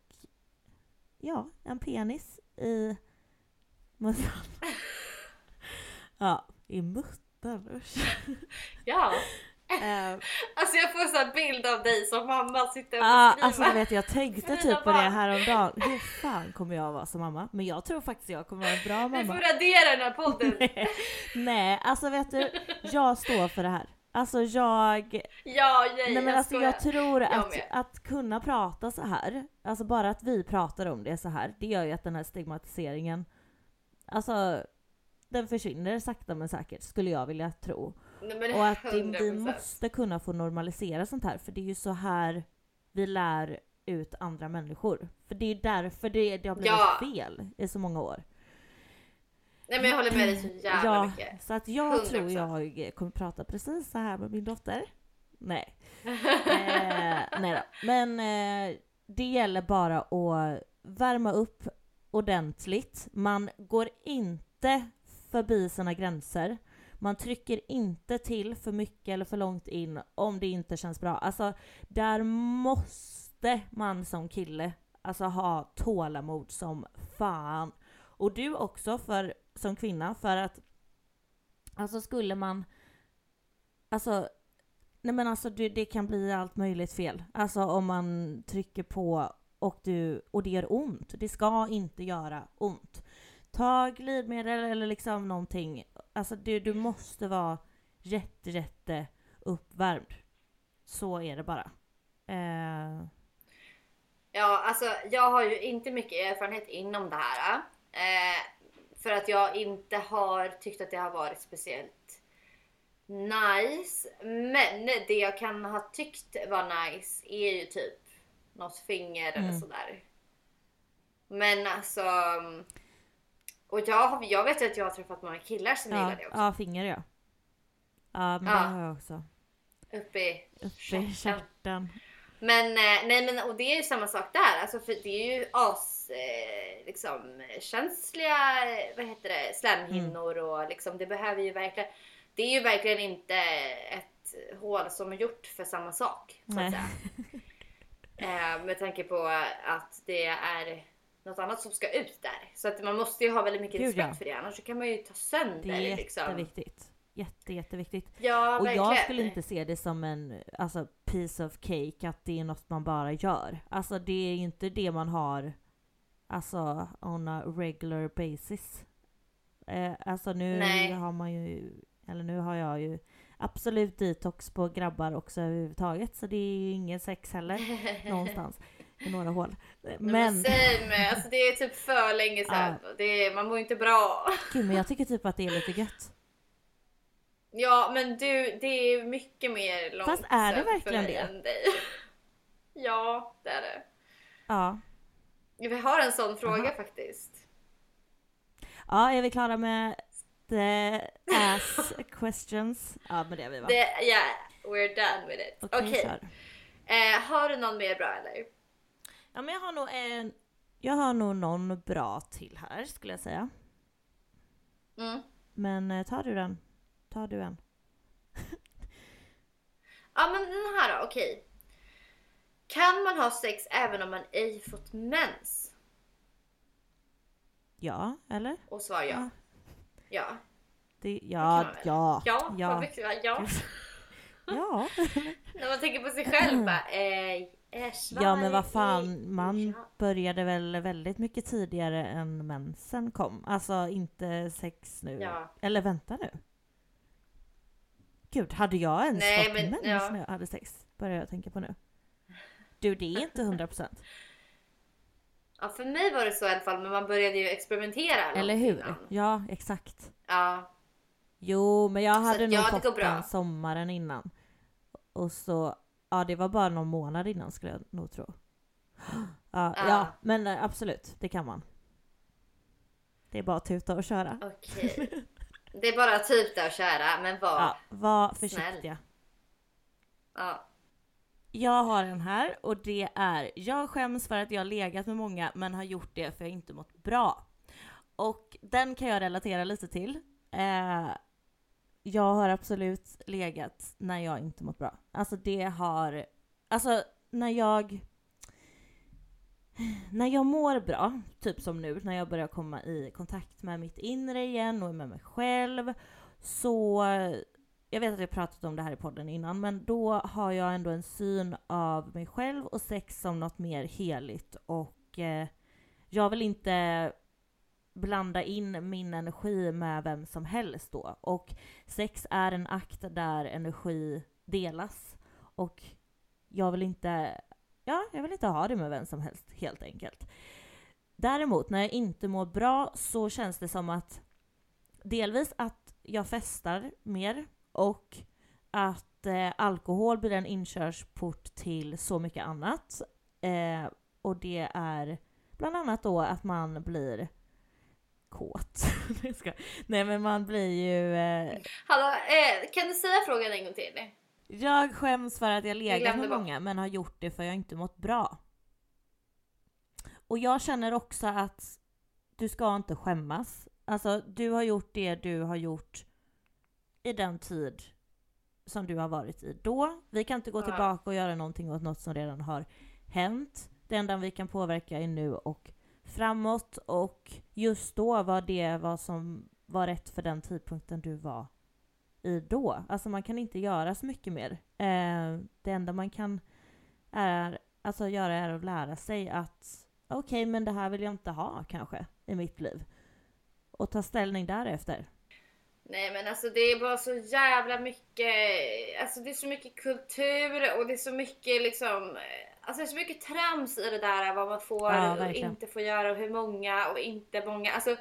ja, en penis i muttan. ja, i muttan, usch. Ja. Eh, Alltså jag får en bild av dig som mamma sitter och beskriver. alltså du vet jag tänkte typ på det häromdagen. Hur fan kommer jag vara som mamma? Men jag tror faktiskt jag kommer vara en bra Vi får mamma. radera den här podden. Nej, alltså vet du, jag står för det här. Alltså jag, Ja, nej, nej men jag alltså jag tror Jag att, med. att kunna prata så här, alltså bara att vi pratar om det så här, det gör ju att den här stigmatiseringen, alltså den försvinner sakta men säkert skulle jag vilja tro. Nej, Och att det, vi 100%. måste kunna få normalisera sånt här, för det är ju så här vi lär ut andra människor. För det är ju därför det, det har blivit Ja. fel i så många år. Nej men jag håller med dig så jävla ja, mycket. så att jag tror 100%. jag kommer prata precis så här med min dotter. Nej. eh, nej då. Men eh, det gäller bara att värma upp ordentligt. Man går inte förbi sina gränser. Man trycker inte till för mycket eller för långt in om det inte känns bra. Alltså, där måste man som kille alltså ha tålamod som fan. Och du också för, som kvinna för att alltså skulle man alltså nej men alltså det, det kan bli allt möjligt fel. Alltså om man trycker på och, du, och det gör ont. Det ska inte göra ont. Ta glidmedel eller liksom någonting. Alltså du, du måste vara jätte, jätte uppvärmd. Så är det bara. Eh, Ja, alltså jag har ju inte mycket erfarenhet inom det här. Eh, för att jag inte har tyckt att det har varit speciellt nice. Men det jag kan ha tyckt var nice är ju typ något finger eller Mm. sådär. Men alltså... Och jag, jag vet att jag har träffat många killar som ja, gillar det också. ja, finger ja. Ja, men Ja. det har jag också. Uppe i Uppe i stjärten. Men eh, nej men och det är ju samma sak där. Alltså för det är ju as eh, liksom känsliga vad heter det, slemhinnor och liksom det behöver ju verkligen. Det är ju verkligen inte ett hål som är gjort för samma sak. Så att säga. Eh, med tanke på att det är något annat som ska ut där. Så att man måste ju ha väldigt mycket Gud, respekt ja. för det annars så kan man ju ta sönder Det är liksom. jätteviktigt. Jätte, jätteviktigt. Ja, Och verkligen. jag skulle inte se det som en alltså, piece of cake, att det är något man bara gör. Alltså det är inte det man har alltså on a regular basis. Eh, alltså nu Nej. har man ju, eller nu har jag ju absolut detox på grabbar också överhuvudtaget. Så det är ju ingen sex heller någonstans i några hål. Men, Men, same. Alltså det är typ för länge sedan. Det är, man mår inte bra. gud, men jag tycker typ att det är lite gött. Ja men du, det är mycket mer långt Fast är det verkligen det? än dig. Ja, det är det. Ja. Vi har en sån fråga Jaha. faktiskt. Ja, är vi klara med the ass questions? Ja, men det är vi va? Det, yeah, we're done with it. Okej, Okej. kör. Eh, har du någon mer bra eller? Ja, men jag har nog en... Jag har nog någon bra till här, skulle jag säga. Mm. Men eh, tar du den? Tar du en? Ja men den här då, okej. Kan man ha sex även om man ej fått mens? Ja, eller? Och svar ja. Ja. Det, ja, väl. ja, Ja, ja. mycket, va? ja. ja. När man tänker på sig själv bara, eh, eh, Ja men vad fan, man ja. började väl väldigt mycket tidigare än mensen kom. Alltså inte sex nu. Ja. Eller vänta nu. Gud, hade jag ens Nej, fått men- mens ja. när jag hade sex? Börjar jag tänka på nu. Du, det är inte 100%. Ja, för mig var det så i alla fall, men man började ju experimentera. Eller hur? innan. Ja, exakt. Ja. Jo, men jag hade att nog fått går bra. den sommaren innan. Och så, ja det var bara någon månad innan skulle jag nog tro. Ja, Ja. ja men eh, absolut, det kan man. Det är bara att tuta och köra. Okej. Det är bara typ där och köra, men var. Ja, var snäll. försiktiga. Ja. Jag har en här och det är Jag skäms för att jag har legat med många men har gjort det för jag inte mått bra. Och den kan jag relatera lite till. Eh, jag har absolut legat när jag inte mått bra. Alltså det har... Alltså när jag... När jag mår bra, typ som nu, när jag börjar komma i kontakt med mitt inre igen och med mig själv, så jag vet att jag pratat om det här i podden innan, men då har jag ändå en syn av mig själv och sex som något mer heligt och eh, jag vill inte blanda in min energi med vem som helst då. Och sex är en akt där energi delas och jag vill inte, ja, jag vill inte ha det med vem som helst helt enkelt. Däremot när jag inte mår bra så känns det som att delvis att jag festar mer och att eh, alkohol blir en inkörsport till så mycket annat. Eh, och det är bland annat då att man blir kåt. Nej men man blir ju... Eh, Hallå, eh, kan du säga frågan en gång till? jag skäms för att jag legat med många men har gjort det för jag inte mått bra. Och jag känner också att du ska inte skämmas. Alltså du har gjort det du har gjort i den tid som du har varit i då. Vi kan inte gå Ja. tillbaka och göra någonting åt något som redan har hänt. Det enda vi kan påverka är nu och framåt och just då var det vad som var rätt för den tidpunkten du var i då. Alltså man kan inte göra så mycket mer. Eh, det enda man kan är, alltså göra är att lära sig att okej, men det här vill jag inte ha kanske i mitt liv. Och ta ställning därefter. Nej men alltså det är bara så jävla mycket, alltså det är så mycket kultur och det är så mycket liksom, alltså det är så mycket trams i det där vad man får Ja, och inte får göra och hur många och inte många. Alltså,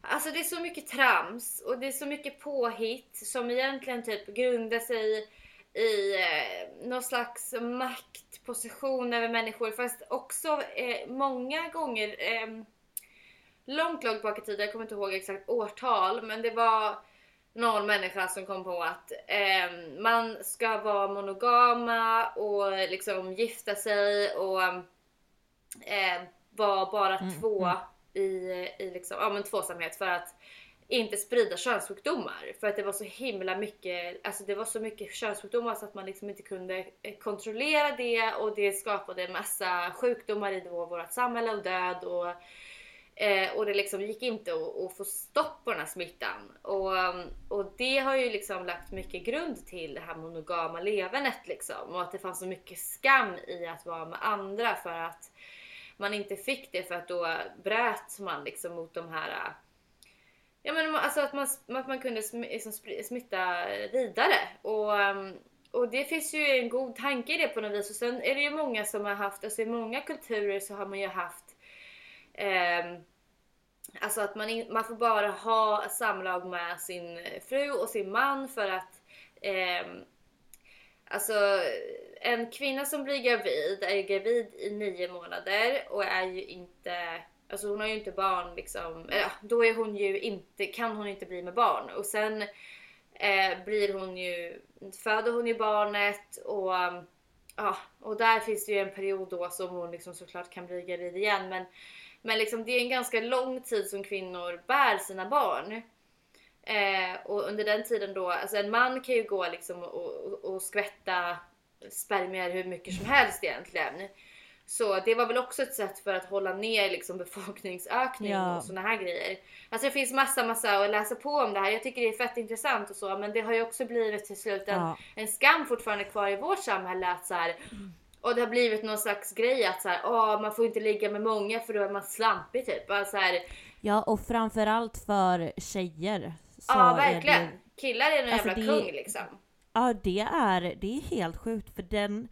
alltså det är så mycket trams och det är så mycket påhitt som egentligen typ grundar sig i eh, någon slags maktposition över människor fast också eh, många gånger eh, långt, långt bak i tiden, jag kommer inte ihåg exakt årtal, men det var någon människa som kom på att eh, man ska vara monogama och liksom gifta sig och eh, vara bara Mm, två mm. i, i liksom, ja, men tvåsamhet för att inte sprida könssjukdomar. För att det var så himla mycket, alltså det var så mycket könssjukdomar så att man liksom inte kunde eh, kontrollera det och det skapade en massa sjukdomar i då vårt samhälle och död och Eh, och det liksom gick inte att, att få stopp på den här smittan. Och, um, och det har ju liksom lagt mycket grund till det här monogama levernet liksom. Och att det fanns så mycket skam i att vara med andra för att man inte fick det för att då bröt man liksom mot de här uh, Ja men alltså att man, att man kunde sm, liksom smitta vidare. Och, um, och det finns ju en god tanke i det på något vis. Och sen är det ju många som har haft, alltså i många kulturer så har man ju haft Um, alltså att man, in, man får bara ha samlag med sin eh, fru och sin man för att eh, Alltså en kvinna som blir gravid är gravid i nio månader och är ju inte Alltså hon har ju inte barn liksom, eller, ja, då är hon ju inte, kan hon inte bli med barn. Och sen eh, blir hon ju, föder hon ju barnet och ja, och där finns det ju en period då som hon liksom såklart kan bli gravid igen. Men men liksom det är en ganska lång tid som kvinnor bär sina barn. Eh, och under den tiden då, alltså en man kan ju gå liksom och, och, och skvätta spermier hur mycket som helst egentligen. Så det var väl också ett sätt för att hålla ner liksom befolkningsökning Ja. och såna här grejer. Alltså det finns massa massa att läsa på om det här. Jag tycker det är fett intressant och så men det har ju också blivit till slut en, Ja. en skam fortfarande kvar i vårt samhälle att så här, och det har blivit någon slags grej att så här, åh, man får inte ligga med många för då är man slampig typ. Alltså, så här, Ja, och framförallt för tjejer. Ja är verkligen. det- Killar är en Alltså, jävla det- kung liksom. Ja, det är, det är helt sjukt för den...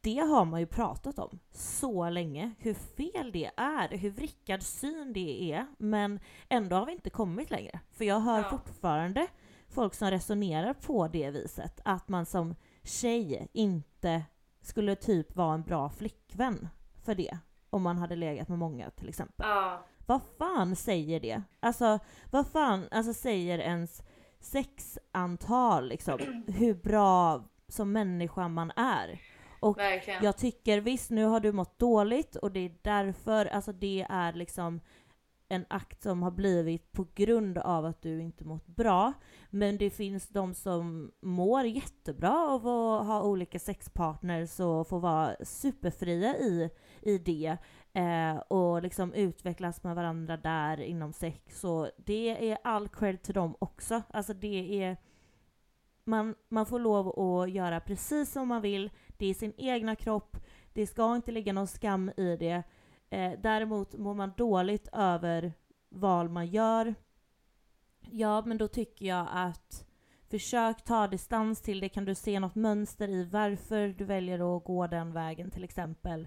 Det har man ju pratat om så länge, hur fel det är, hur vrickad syn det är. Men ändå har vi inte kommit längre. För jag hör Ja. fortfarande folk som resonerar på det viset. Att man som tjej inte skulle typ vara en bra flickvän för det. Om man hade legat med många till exempel. Ja. Vad fan säger det? Alltså, vad fan alltså, säger ens sexantal liksom? Hur bra som människa man är? Och Verkligen. jag tycker visst, nu har du mått dåligt och det är därför, alltså det är liksom en akt som har blivit på grund av att du inte mått bra. Men det finns de som mår jättebra av att ha olika sexpartners och få vara superfria i, i det. Eh, och liksom utvecklas med varandra där inom sex. Så det är all cred till dem också. Alltså det är... Man, man får lov att göra precis som man vill. Det är sin egna kropp. Det ska inte ligga någon skam i det. Eh, däremot mår man dåligt över val man gör. Ja, men då tycker jag att försök ta distans till det. Kan du se något mönster i varför du väljer att gå den vägen till exempel?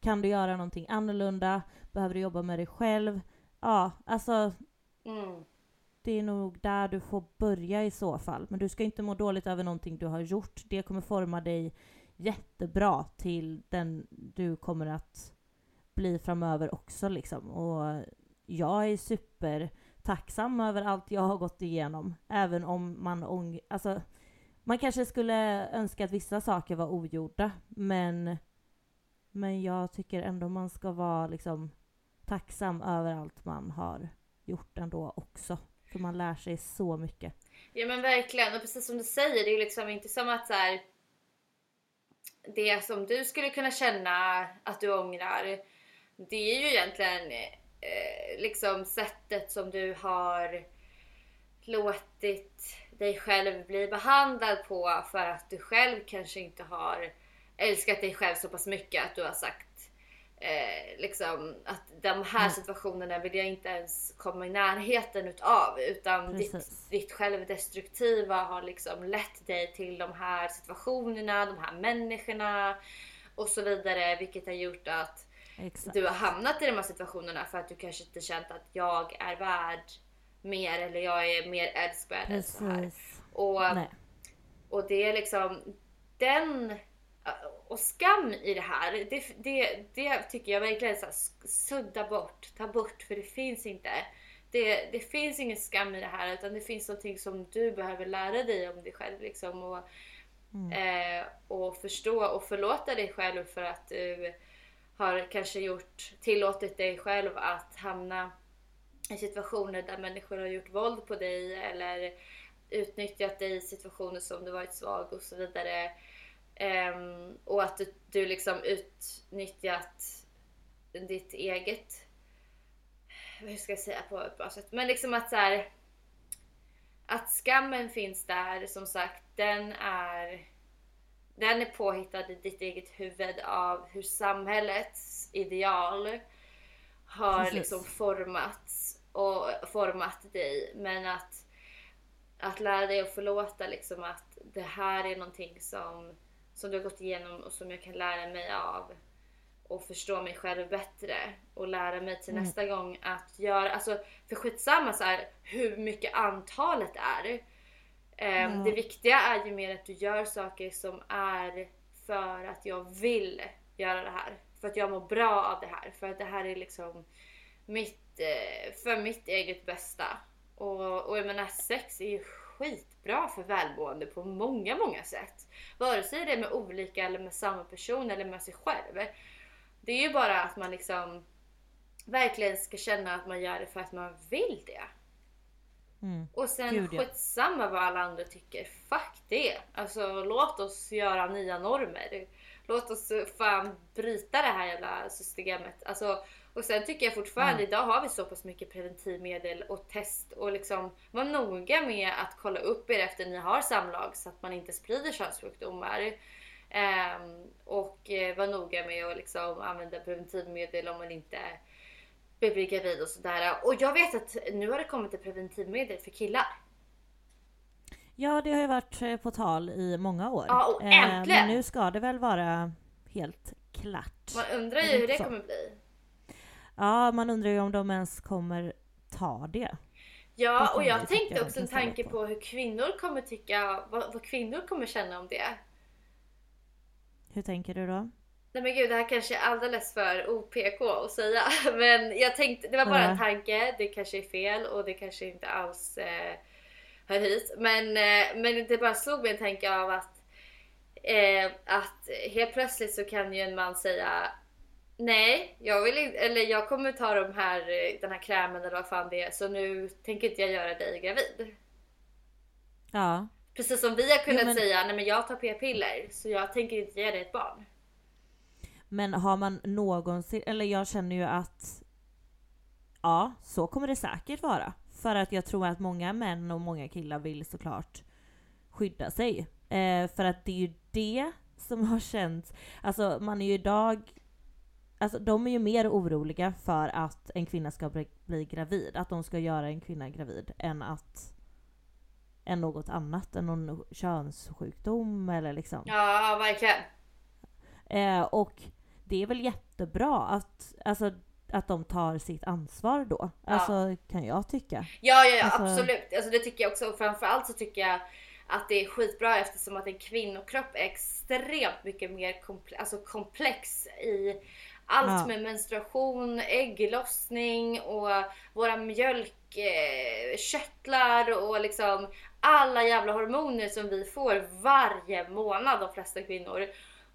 Kan du göra någonting annorlunda? Behöver du jobba med dig själv? Ja, alltså Mm. det är nog där du får börja i så fall. Men du ska inte må dåligt över någonting du har gjort. Det kommer forma dig jättebra till den du kommer att bli framöver också liksom. Och jag är super tacksam över allt jag har gått igenom. Även om man ång... Alltså, man kanske skulle önska att vissa saker var ogjorda. Men, men jag tycker ändå man ska vara liksom tacksam över allt man har gjort ändå också. För man lär sig så mycket. Ja men verkligen och precis som du säger det är liksom inte som att så här, det som du skulle kunna känna att du ångrar det är ju egentligen eh, liksom sättet som du har låtit dig själv bli behandlad på för att du själv kanske inte har älskat dig själv så pass mycket att du har sagt eh, liksom att de här Mm. situationerna vill jag inte ens komma i närheten utav utan ditt, ditt självdestruktiva har liksom lett dig till de här situationerna, de här människorna och så vidare vilket har gjort att Exakt. du har hamnat i de här situationerna för att du kanske inte känt att jag är värd mer eller jag är mer älskvärd än så här. Och, Nej. och det är liksom den och skam i det här, det, det, det tycker jag verkligen så här, sudda bort, ta bort för det finns inte. Det, det finns ingen skam i det här utan det finns någonting som du behöver lära dig om dig själv liksom och, eh, och förstå och förlåta dig själv för att du har kanske gjort, tillåtit dig själv att hamna i situationer där människor har gjort våld på dig eller utnyttjat dig i situationer som du varit svag och så vidare. Um, och att du, du liksom utnyttjat ditt eget, hur ska jag säga på ett bra sätt, men liksom att så här, att skammen finns där som sagt, den är den är påhittad i ditt eget huvud av hur samhällets ideal har Precis. liksom formats och format dig. Men att, att lära dig att förlåta liksom att det här är någonting som, som du har gått igenom och som jag kan lära mig av och förstå mig själv bättre och lära mig till Mm. nästa gång att göra, alltså för skitsamma så här, hur mycket antalet är. Ja. Det viktiga är ju mer att du gör saker som är för att jag vill göra det här. För att jag mår bra av det här. För att det här är liksom mitt, eh, för mitt eget bästa. Och, och jag menar sex är ju skitbra för välmående på många, många sätt. Vare sig det är med olika eller med samma person eller med sig själv. Det är ju bara att man liksom verkligen ska känna att man gör det för att man vill det. Mm. Och sen Gud, ja. skitsamma vad alla andra tycker. Fuck det! Alltså låt oss göra nya normer. Låt oss fan bryta det här jävla systemet. Alltså, och sen tycker jag fortfarande, Ja. idag har vi så pass mycket preventivmedel och test och liksom var noga med att kolla upp er efter ni har samlag så att man inte sprider könssjukdomar. Ehm, och eh, var noga med att liksom använda preventivmedel om man inte vill bli gravid och sådär. Och jag vet att nu har det kommit ett preventivmedel för killar. Ja, det har ju varit eh, på tal i många år. Ja, och Eh, äntligen! Men nu ska det väl vara helt klart. Man undrar ju hur det så? kommer bli. Ja, man undrar ju om de ens kommer ta det. Ja, och jag tänkte också en tanke på. på. hur kvinnor kommer tycka, vad, vad kvinnor kommer känna om det. Hur tänker du då? Nej men gud, det här kanske är alldeles för OPK att säga. Men jag tänkte, det var bara en tanke. Det kanske är fel och det kanske inte alls eh, hör hit. Men, eh, men det bara slog mig en tanke av att, eh, att helt plötsligt så kan ju en man säga Nej, jag vill inte, eller jag kommer ta de här, eh, den här krämen eller vad fan det är. Så nu tänker inte jag göra dig gravid. Ja, Precis som vi har kunnat Jo, men- säga, nej men jag tar p-piller så jag tänker inte ge dig ett barn. Men har man någonsin, eller jag känner ju att ja, så kommer det säkert vara. För att jag tror att många män och många killar vill såklart skydda sig. Eh, för att det är ju det som har känts, alltså man är ju idag Alltså de är ju mer oroliga för att en kvinna ska bli, bli gravid, att de ska göra en kvinna gravid, än att än något annat, än någon könssjukdom eller liksom. Ja, verkligen. Eh, och det är väl jättebra att, alltså, att de tar sitt ansvar då. Ja. Alltså kan jag tycka. Ja, ja, ja Alltså- absolut. Alltså, det tycker jag också. Och framförallt så tycker jag att det är skitbra eftersom att en kvinnokropp är extremt mycket mer komple- alltså komplex i allt Ja. med menstruation, ägglossning och våra mjölkkörtlar och liksom alla jävla hormoner som vi får varje månad de flesta kvinnor.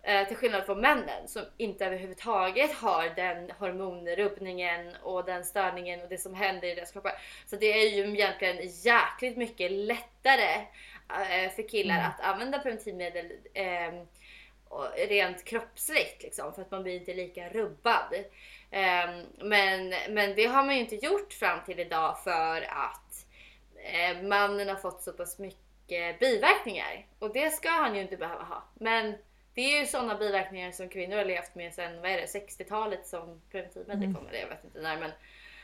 Eh, till skillnad från männen som inte överhuvudtaget har den hormonrubbningen och den störningen och det som händer i deras kroppar. Så det är ju egentligen jäkligt mycket lättare eh, för killar Mm. att använda preventivmedel eh, rent kroppsligt liksom för att man blir inte lika rubbad. Eh, men, men det har man ju inte gjort fram till idag för att eh, mannen har fått så pass mycket biverkningar och det ska han ju inte behöva ha. Men det är ju sådana biverkningar som kvinnor har levt med sedan vad är det, 60-talet som preventivmedel Mm. kommer. Jag vet inte när men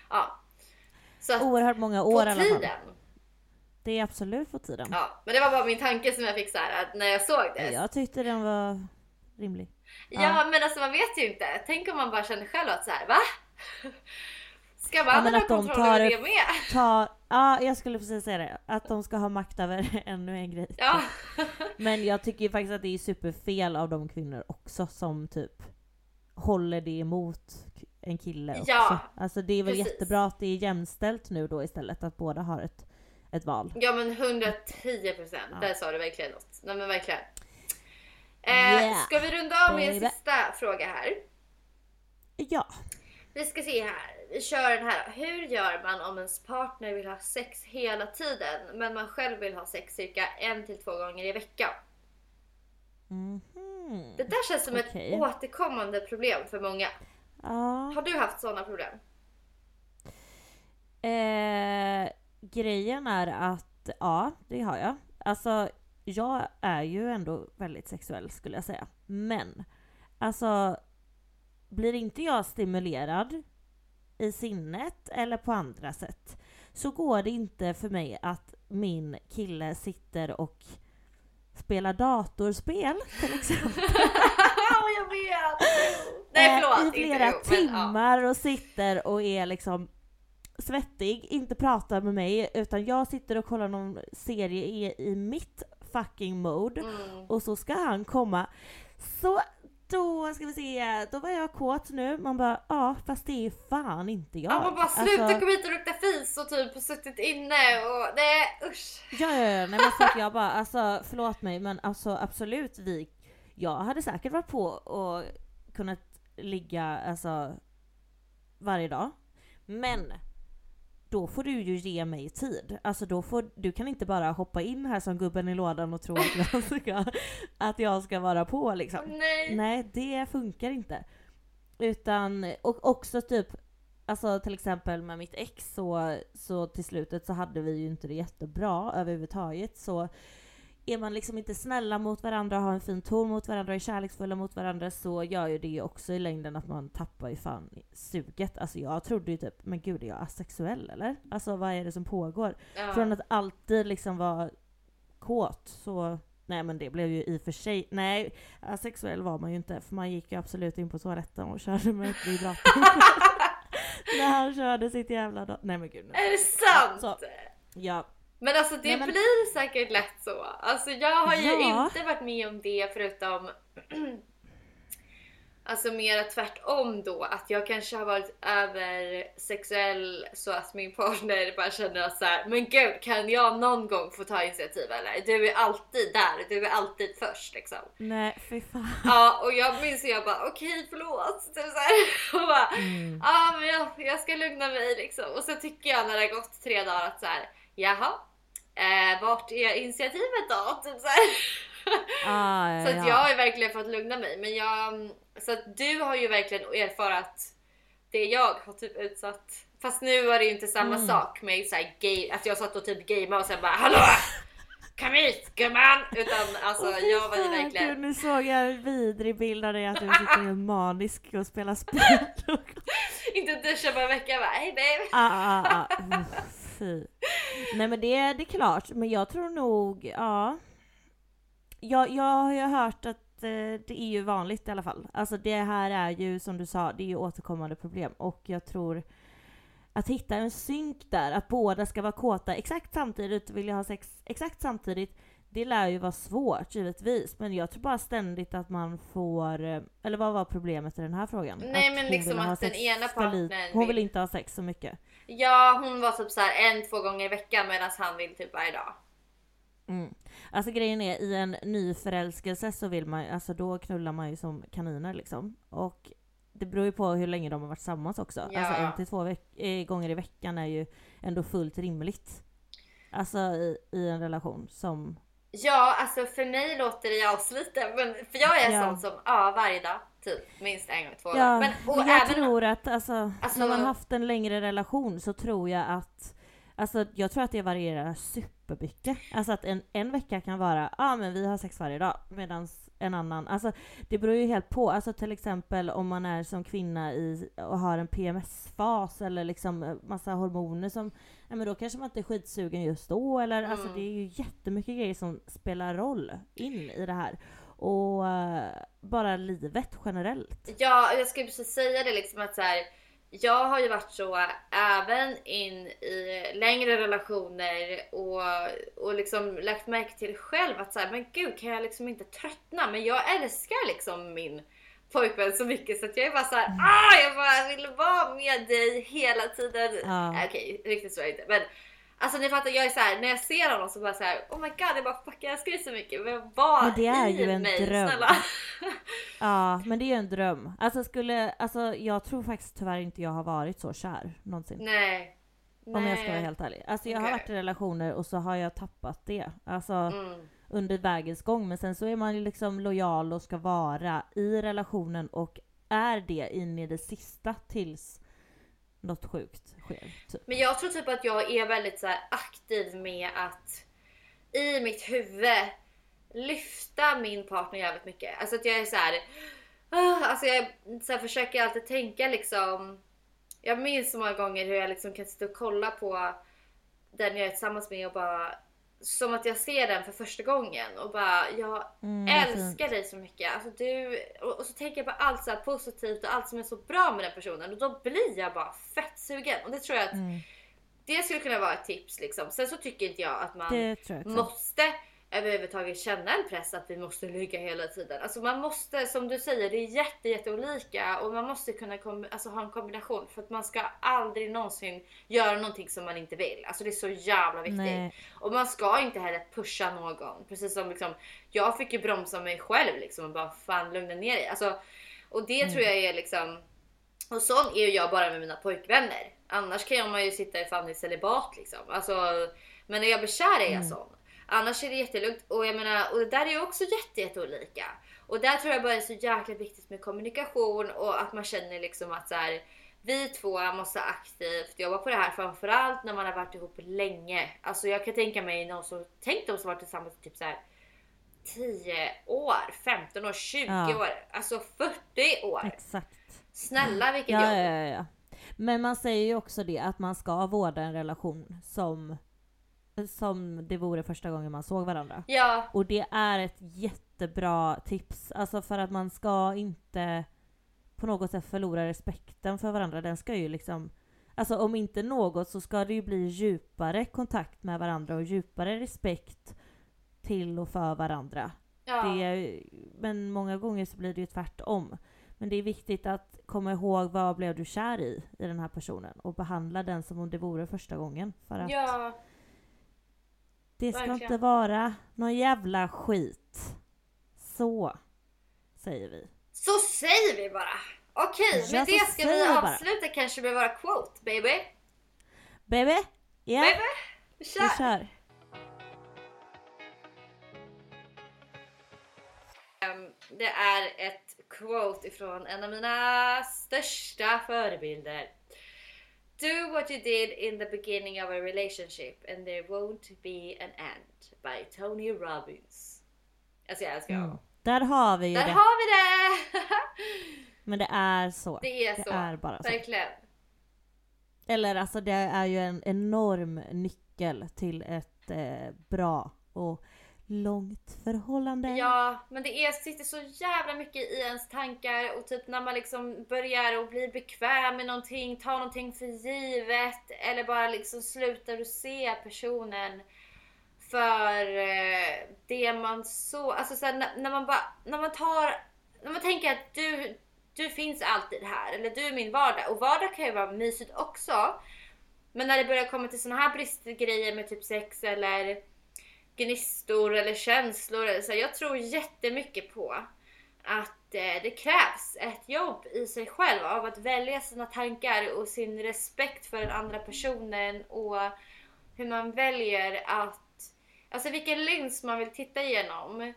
ja. Så Oerhört många år i alla fall. tiden. Det är absolut på tiden. Ja, men det var bara min tanke som jag fick så här att när jag såg det. Jag tyckte den var rimlig. Ja, Ja. men alltså man vet ju inte. Tänk om man bara känner själv att så här, va? Ska mannen ha att de kontroll tar över det- med? Ta, ja, jag skulle precis säga det. Att de ska ha makt över ännu en grej. Ja. Men jag tycker ju faktiskt att det är superfel av de kvinnor också som typ håller det emot en kille också. Ja, alltså det är väl precis. jättebra att det är jämställt nu då istället, att båda har ett, ett val. Ja men 110 procent. Ja. Där sa du verkligen något. Nej men verkligen. Eh, Yeah, ska vi runda av med en sista fråga här? Ja, Vi ska se här. Vi kör den här. Hur gör man om ens partner vill ha sex hela tiden men man själv vill ha sex cirka en till två gånger i veckan? mhm. Det där känns som Okej. ett återkommande problem för många. ja. Har du haft sådana problem? Eh, grejen är att, ja, det har jag. Alltså, jag är ju ändå väldigt sexuell skulle jag säga. Men, alltså, blir inte jag stimulerad i sinnet eller på andra sätt så går det inte för mig att min kille sitter och spelar datorspel till exempel. jag vet! Nej Eh, förlåt, I inte flera ja. timmar och sitter och är liksom svettig, inte pratar med mig utan jag sitter och kollar någon serie i, i mitt fucking mode Mm. och så ska han komma. Så då ska vi se, då var jag kåt nu. Man bara ja fast det är fan inte jag. Ja, man bara sluta Alltså, kom hit och lukta fis och typ suttit inne och nej usch. Ja, ja, ja, nej men så att jag bara, alltså förlåt mig men alltså absolut vi, jag hade säkert varit på och kunnat ligga alltså varje dag. Men då får du ju ge mig tid. Alltså då får, du kan inte bara hoppa in här som gubben i lådan och tro att jag ska, att jag ska vara på liksom. Nej. Nej, det funkar inte. Utan, och också typ, alltså till exempel med mitt ex så, så till slutet så hade vi ju inte det jättebra överhuvudtaget. Så är man liksom inte snälla mot varandra, har en fin ton mot varandra, är kärleksfulla mot varandra så gör ju det också i längden att man tappar ju fan suget. Alltså jag trodde ju typ, men gud är jag asexuell eller? Alltså vad är det som pågår? Ja. Från att alltid liksom vara kåt så Nej men det blev ju i och för sig, nej asexuell var man ju inte för man gick ju absolut in på toaletten och körde med ett vibrator. När han körde sitt jävla Nej men gud. Är det sant? Så, ja. Men alltså det Nej, men- blir säkert lätt så. Alltså jag har ju Ja. inte varit med om det förutom Alltså mera tvärtom då, att jag kanske har varit översexuell så att min partner bara känner att så här, men gud kan jag någon gång få ta initiativ eller? Du är alltid där, du är alltid först liksom. Nej fy fan. Ja och jag minns hur jag bara okej förlåt. Typ så här. Och bara, Mm. Ja men jag, jag ska lugna mig liksom. Och så tycker jag när det har gått tre dagar att så här, jaha, eh, vart är initiativet då? Typ så. Ah, ja, Så att ja. jag har verkligen fått lugna mig. Men jag, så att du har ju verkligen erfarat det jag har typ utsatt. Fast nu var det ju inte samma Mm. sak med så gay, att jag satt och typ gamea och sen bara hallå! Kom hit gumman! Utan alltså fy jag var ju verkligen... Gud, nu såg jag en vidrig bild av dig att du sitter helt manisk och spelar spel. Inte duscha på en vecka bara hej babe! ah, ah, ah. Fy. Nej men det, det är klart, men jag tror nog, ja. Jag, jag har ju hört att eh, det är ju vanligt i alla fall. Alltså det här är ju som du sa, det är ju återkommande problem och jag tror att hitta en synk där, att båda ska vara kåta exakt samtidigt, vill jag ha sex exakt samtidigt, det lär ju vara svårt givetvis, men jag tror bara ständigt att man får, eh, eller vad var problemet i den här frågan? Nej, men hon liksom att den ena partnern Hon vill inte ha sex så mycket. Ja hon var typ så här en, två gånger i veckan medan han vill typ varje dag. Mm. Alltså grejen är, i en nyförälskelse så vill man alltså då knullar man ju som kaniner liksom. Och det beror ju på hur länge de har varit tillsammans också. Ja. Alltså en till två veck- eh, gånger i veckan är ju ändå fullt rimligt. Alltså i, i en relation som... Ja alltså för mig låter det aslite men för jag är Ja. sån som ja varje dag typ minst en gång två Ja, dagar. Men, och jag även tror att alltså, Alltså- när man haft en längre relation så tror jag att Alltså jag tror att det varierar supermycket. Alltså att en, en vecka kan vara, ja ah, men vi har sex varje dag. Medan en annan, alltså det beror ju helt på. Alltså till exempel om man är som kvinna i, och har en PMS-fas eller liksom eh, massa hormoner som, ja men då kanske man inte är skitsugen just då. Eller alltså Mm. det är ju jättemycket grejer som spelar roll in i det här. Och eh, bara livet generellt. Ja, jag skulle precis säga det liksom att så här, jag har ju varit så även in i längre relationer och, och liksom lagt märke till själv att så här, men gud kan jag liksom inte tröttna? Men jag älskar liksom min pojkvän så mycket så att jag är bara så här, ah, jag bara vill vara med dig hela tiden. Ja. Okej, riktigt så är det inte. Men alltså ni fattar, jag är så här, när jag ser honom så bara så här, oh my god, jag bara fuck jag älskar dig så mycket. Men var Men det är i ju en mig, dröm. snälla. Ja, men det är ju en dröm. Alltså skulle, alltså jag tror faktiskt tyvärr inte jag har varit så kär någonsin. Nej. Om jag ska vara helt ärlig. Alltså jag har Okej. varit i relationer och så har jag tappat det. Alltså Mm. under vägens gång. Men sen så är man ju liksom lojal och ska vara i relationen och är det in i det sista tills något sjukt sker. Typ. Men jag tror typ att jag är väldigt så här aktiv med att i mitt huvud lyfta min partner jävligt mycket. Alltså att jag är så här. Ah, alltså jag så här, försöker alltid tänka liksom. Jag minns så många gånger hur jag liksom kan sitta och kolla på den jag är tillsammans med och bara som att jag ser den för första gången och bara jag Mm, älskar dig så mycket. Alltså du, och, och så tänker jag på allt så positivt och allt som är så bra med den personen och då blir jag bara fett sugen. Och det tror jag att Mm, det skulle kunna vara ett tips liksom. Sen så tycker inte jag att man måste överhuvudtaget känna en press att vi måste ligga hela tiden. Alltså man måste, som du säger, det är jätte, jätte olika och man måste kunna kom, alltså, ha en kombination för att man ska aldrig någonsin göra någonting som man inte vill. Alltså det är så jävla viktigt. Nej. Och man ska inte heller pusha någon. Precis som liksom, jag fick ju bromsa mig själv liksom och bara fan lugna ner dig. Alltså, och det tror jag är liksom och sån är jag bara med mina pojkvänner. Annars kan man ju sitta i fan i celibat liksom. Alltså, men när jag blir kär är jag Mm. sån. Annars är det jättelugnt och jag menar, och det där är ju också jätte, jätteolika. Och där tror jag bara det är så jäkla viktigt med kommunikation och att man känner liksom att så här, vi två måste aktivt jobba på det här framförallt när man har varit ihop länge. Alltså jag kan tänka mig någon som, tänk de som varit tillsammans i typ så här 10 år, 15 år, 20 Ja. år, alltså 40 år. Exakt. Snälla vilket Ja, jobb. ja, ja, ja. Men man säger ju också det att man ska vårda en relation som, som det vore första gången man såg varandra. Ja, Och det är ett jättebra tips. Alltså för att man ska inte på något sätt förlora respekten för varandra. Den ska ju liksom Alltså om inte något så ska det ju bli djupare kontakt med varandra och djupare respekt till och för varandra. ja. Det är, men många gånger så blir det ju tvärtom. Men det är viktigt att komma ihåg vad blev du kär i, i den här personen och behandla den som om det vore första gången. För att ja. Det ska verkligen. inte vara någon jävla skit. Så säger vi. Så säger vi bara. Okej, Ja, med det ska vi vi bara. avsluta kanske med våra quote baby. Baby! Ja, Baby, vi kör! kör. Ehm, Det är ett quote ifrån en av mina största förebilder. Do what you did in the beginning of a relationship and there won't be an end. By Tony Robbins. Alltså jag älskar honom. Mm. Där har vi ju Där det. har vi det! Men det är så. det är Det så. är bara så. Verkligen. Eller alltså det är ju en enorm nyckel till ett eh, bra och långt förhållande. Ja, men det är, sitter så jävla mycket i ens tankar och typ när man liksom börjar och blir bekväm med någonting, tar någonting för givet eller bara liksom slutar att se personen för eh, det man så, alltså så här, när, när man bara, när man tar, när man tänker att du, du finns alltid här eller du är min vardag och vardag kan ju vara mysigt också. Men när det börjar komma till såna här bristgrejer med typ sex eller gnistor eller känslor. Eller så. Jag tror jättemycket på att eh, det krävs ett jobb i sig själv av att välja sina tankar och sin respekt för den andra personen och hur man väljer att, alltså vilken lins man vill titta igenom. Eh,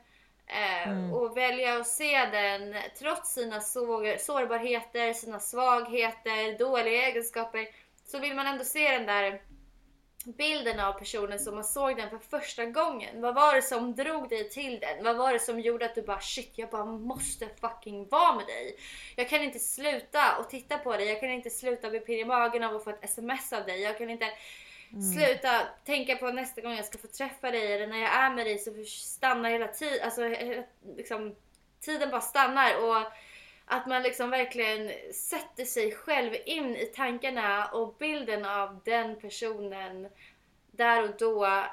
Mm. Och välja att se den trots sina sår, sårbarheter, sina svagheter, dåliga egenskaper. Så vill man ändå se den där bilden av personen som man såg den för första gången. Vad var det som drog dig till den? Vad var det som gjorde att du bara shit, jag bara måste fucking vara med dig. Jag kan inte sluta och titta på dig. Jag kan inte sluta bli pirrig i magen av att få ett sms av dig. Jag kan inte sluta tänka på nästa gång jag ska få träffa dig eller när jag är med dig så stannar hela tiden, alltså liksom tiden bara stannar och att man liksom verkligen sätter sig själv in i tankarna och bilden av den personen där och då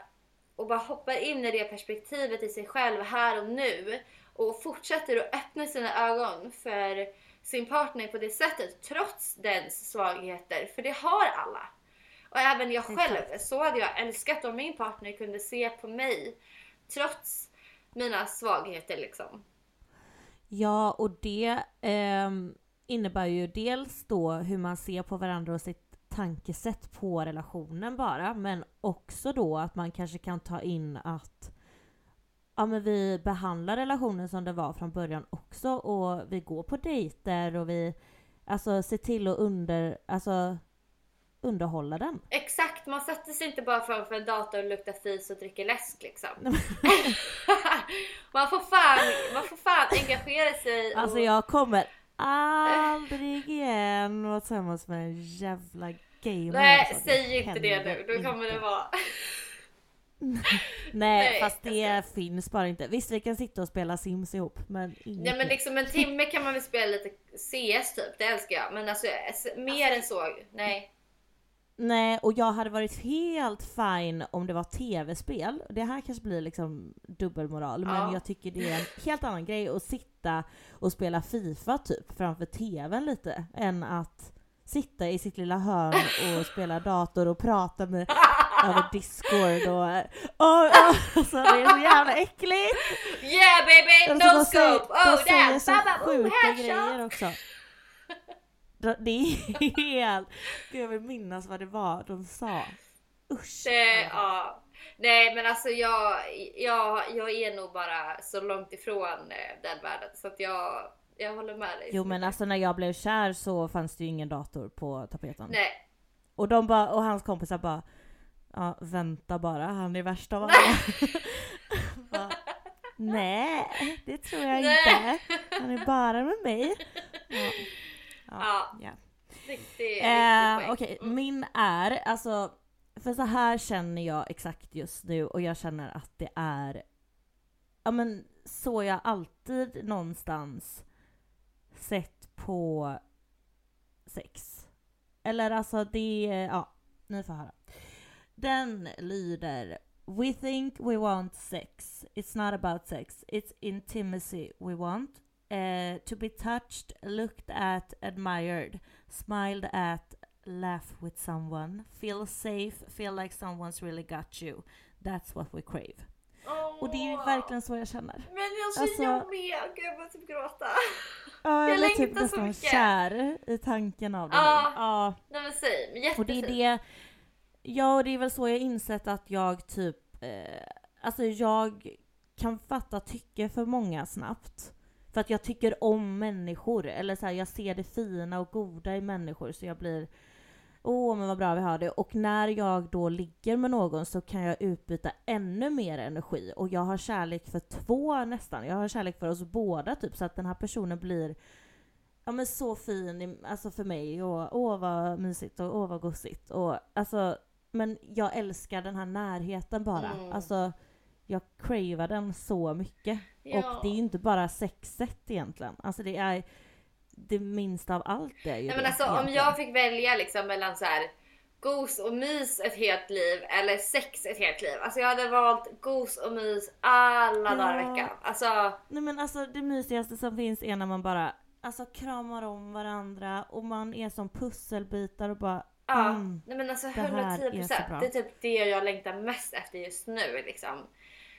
och bara hoppar in i det perspektivet i sig själv här och nu och fortsätter att öppna sina ögon för sin partner på det sättet trots dens svagheter. För det har alla. Och även jag själv. Exakt. Så hade jag älskat om min partner kunde se på mig trots mina svagheter liksom. Ja, och det eh, innebär ju dels då hur man ser på varandra och sitt tankesätt på relationen bara, men också då att man kanske kan ta in att ja, men vi behandlar relationen som det var från början också och vi går på dejter och vi alltså ser till att under, alltså, underhålla den. Exakt, man sätter sig inte bara framför en dator och luktar fis och dricker läsk liksom. man, får fan, man får fan engagera sig. Och... Alltså jag kommer aldrig igen vara tillsammans med en jävla gamer. Nej, alltså. säg inte det nu. Då kommer inte. det vara... Nej, Nej, fast det finns bara inte. Visst, vi kan sitta och spela Sims ihop, men inget Ja men liksom en timme kan man väl spela lite CS typ, det älskar jag. Men alltså mer än så, nej. Nej, och jag hade varit helt fine om det var tv-spel. Det här kanske blir liksom dubbelmoral, men Ja. jag tycker det är en helt annan grej att sitta och spela FIFA typ framför tvn lite, än att sitta i sitt lilla hörn och spela dator och prata med över discord och... Åh, åh, alltså det är så jävla äckligt! Yeah baby! Alltså, No scope! Oh damn! oh, sjuka grejer också. De- Det är helt... Gud, jag vill minnas vad det var de sa. Usch. Det, ja. Nej men alltså jag, jag, jag är nog bara så långt ifrån eh, den världen så att jag, jag håller med dig. Jo men alltså när jag blev kär så fanns det ju ingen dator på tapeten. Nej. Och, de bara, och hans kompisar bara Ja vänta bara, han är värst av alla. Bara, Nej, det tror jag Nej. inte. Han är bara med mig. Ja. Ja. ja. Riktig, Eh, Okej. Mm. min är alltså, för så här känner jag exakt just nu och jag känner att det är, ja men så jag alltid någonstans sett på sex. Eller alltså det, ja, ni får höra. Den lyder We think we want sex. It's not about sex. It's intimacy we want. Eh, to be touched, looked at, admired smiled at, laugh with someone, feel safe, feel like someone's really got you. That's what we crave. Och det är ju verkligen så jag känner. Men jag så Alltså- jag med, gud jag börjar typ gråta. Ja, Jag är typ längtar så mycket. kär i tanken av det Ja. Ja. Nej men same, jättefint. Och det är det, ja och det är väl så jag insett att jag typ, eh, alltså jag kan fatta tycke för många snabbt. För att jag tycker om människor, eller så här, jag ser det fina och goda i människor så jag blir Åh men vad bra vi har det. Och när jag då ligger med någon så kan jag utbyta ännu mer energi. Och jag har kärlek för två nästan. Jag har kärlek för oss båda typ. Så att den här personen blir ja men så fin i- alltså för mig och åh vad mysigt och åh vad gosigt och alltså men jag älskar den här närheten bara. Mm. Alltså jag cravar den så mycket. Ja. Och det är ju inte bara sexet egentligen. Alltså det är det minsta av allt är ju Nej men alltså om egentligen. jag fick välja liksom mellan så här gos och mys ett helt liv eller sex ett helt liv. Alltså jag hade valt gos och mys alla dagar i Ja. veckan. Alltså Nej men alltså det mysigaste som finns är när man bara alltså kramar om varandra och man är som pusselbitar och bara ja, mm. nej men alltså det här 110 är så bra. Det är typ det jag längtar mest efter just nu liksom.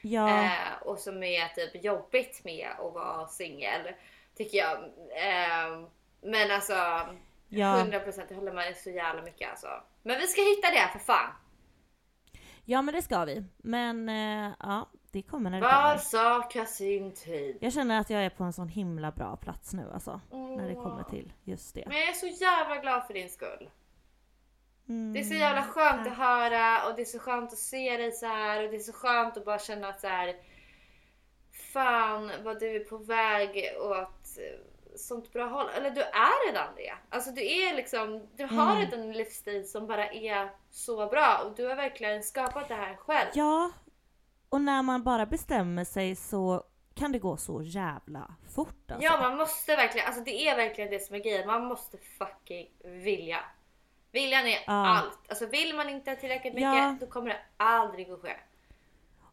Ja, Eh, och som är typ jobbigt med att vara singel. Tycker jag. Eh, men alltså ja. 100% jag håller med så jävla mycket alltså. Men vi ska hitta det för fan. ja men det ska vi. Men eh, ja, det kommer när det Var kommer. sak har sin tid. Jag känner att jag är på en sån himla bra plats nu alltså. När det Åh. kommer till just det. Men jag är så jävla glad för din skull. Mm, Det är så jävla skönt att höra och det är så skönt att se dig så här och det är så skönt att bara känna att så här. Fan vad du är på väg åt eh, sånt bra håll. Eller du är redan det. Alltså du är liksom, du har Mm. redan en livsstil som bara är så bra och du har verkligen skapat det här själv. Ja, och när man bara bestämmer sig så kan det gå så jävla fort alltså. Ja man måste verkligen, alltså det är verkligen det som är grejen. Man måste fucking vilja. Viljan är allt. Alltså vill man inte tillräckligt mycket Ja. då kommer det aldrig att ske.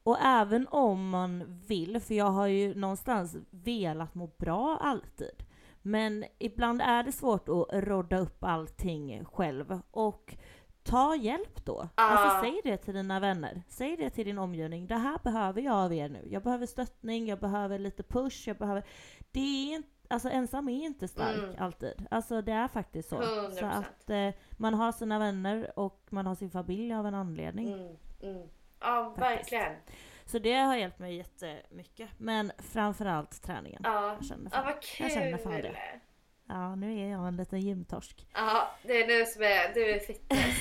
Och även om man vill, för jag har ju någonstans velat må bra alltid. Men ibland är det svårt att rodda upp allting själv. Och ta hjälp då. Ja. Alltså säg det till dina vänner. Säg det till din omgivning. Det här behöver jag av er nu. Jag behöver stöttning, jag behöver lite push, jag behöver... Det är inte... Alltså ensam är inte stark Mm. alltid. Alltså det är faktiskt så. 100%. Så att eh, man har sina vänner och man har sin familj av en anledning. Mm, mm. Ja, verkligen. Så det har hjälpt mig jättemycket. Men framförallt träningen. Ja, Jag känner ja fan. vad Jag känner fan kul. det. Ja, nu är jag en liten gymtorsk. Ja, det är du som är, du är fitness.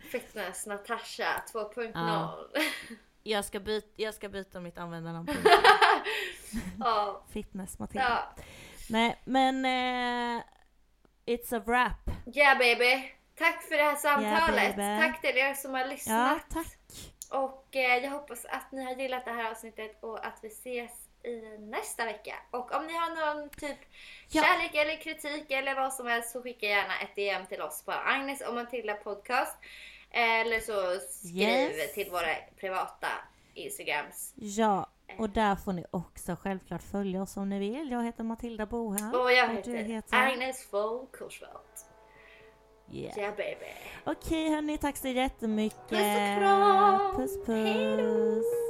fitness Natasha 2.0. Ja. Jag ska, byta, jag ska byta mitt användarnamn Ja. Fitness Matilda. ja. Nej, men eh, it's a wrap. Yeah baby. Tack för det här samtalet. baby. Tack till er som har Ja, lyssnat. tack. Och eh, jag hoppas att ni har gillat det här avsnittet och att vi ses i nästa vecka. Och om ni har någon typ Ja. kärlek eller kritik eller vad som helst så skicka gärna ett DM till oss på Agnes och Matilda podcast. Eller så skriv Yes. till våra privata Instagrams. Ja, och där får ni också självklart följa oss om ni vill. Jag heter Matilda Bohan. Och jag heter, heter... Agnes von. Yeah. Yeah baby. Okej hörni, tack så jättemycket. Puss och kram. Puss puss. Hej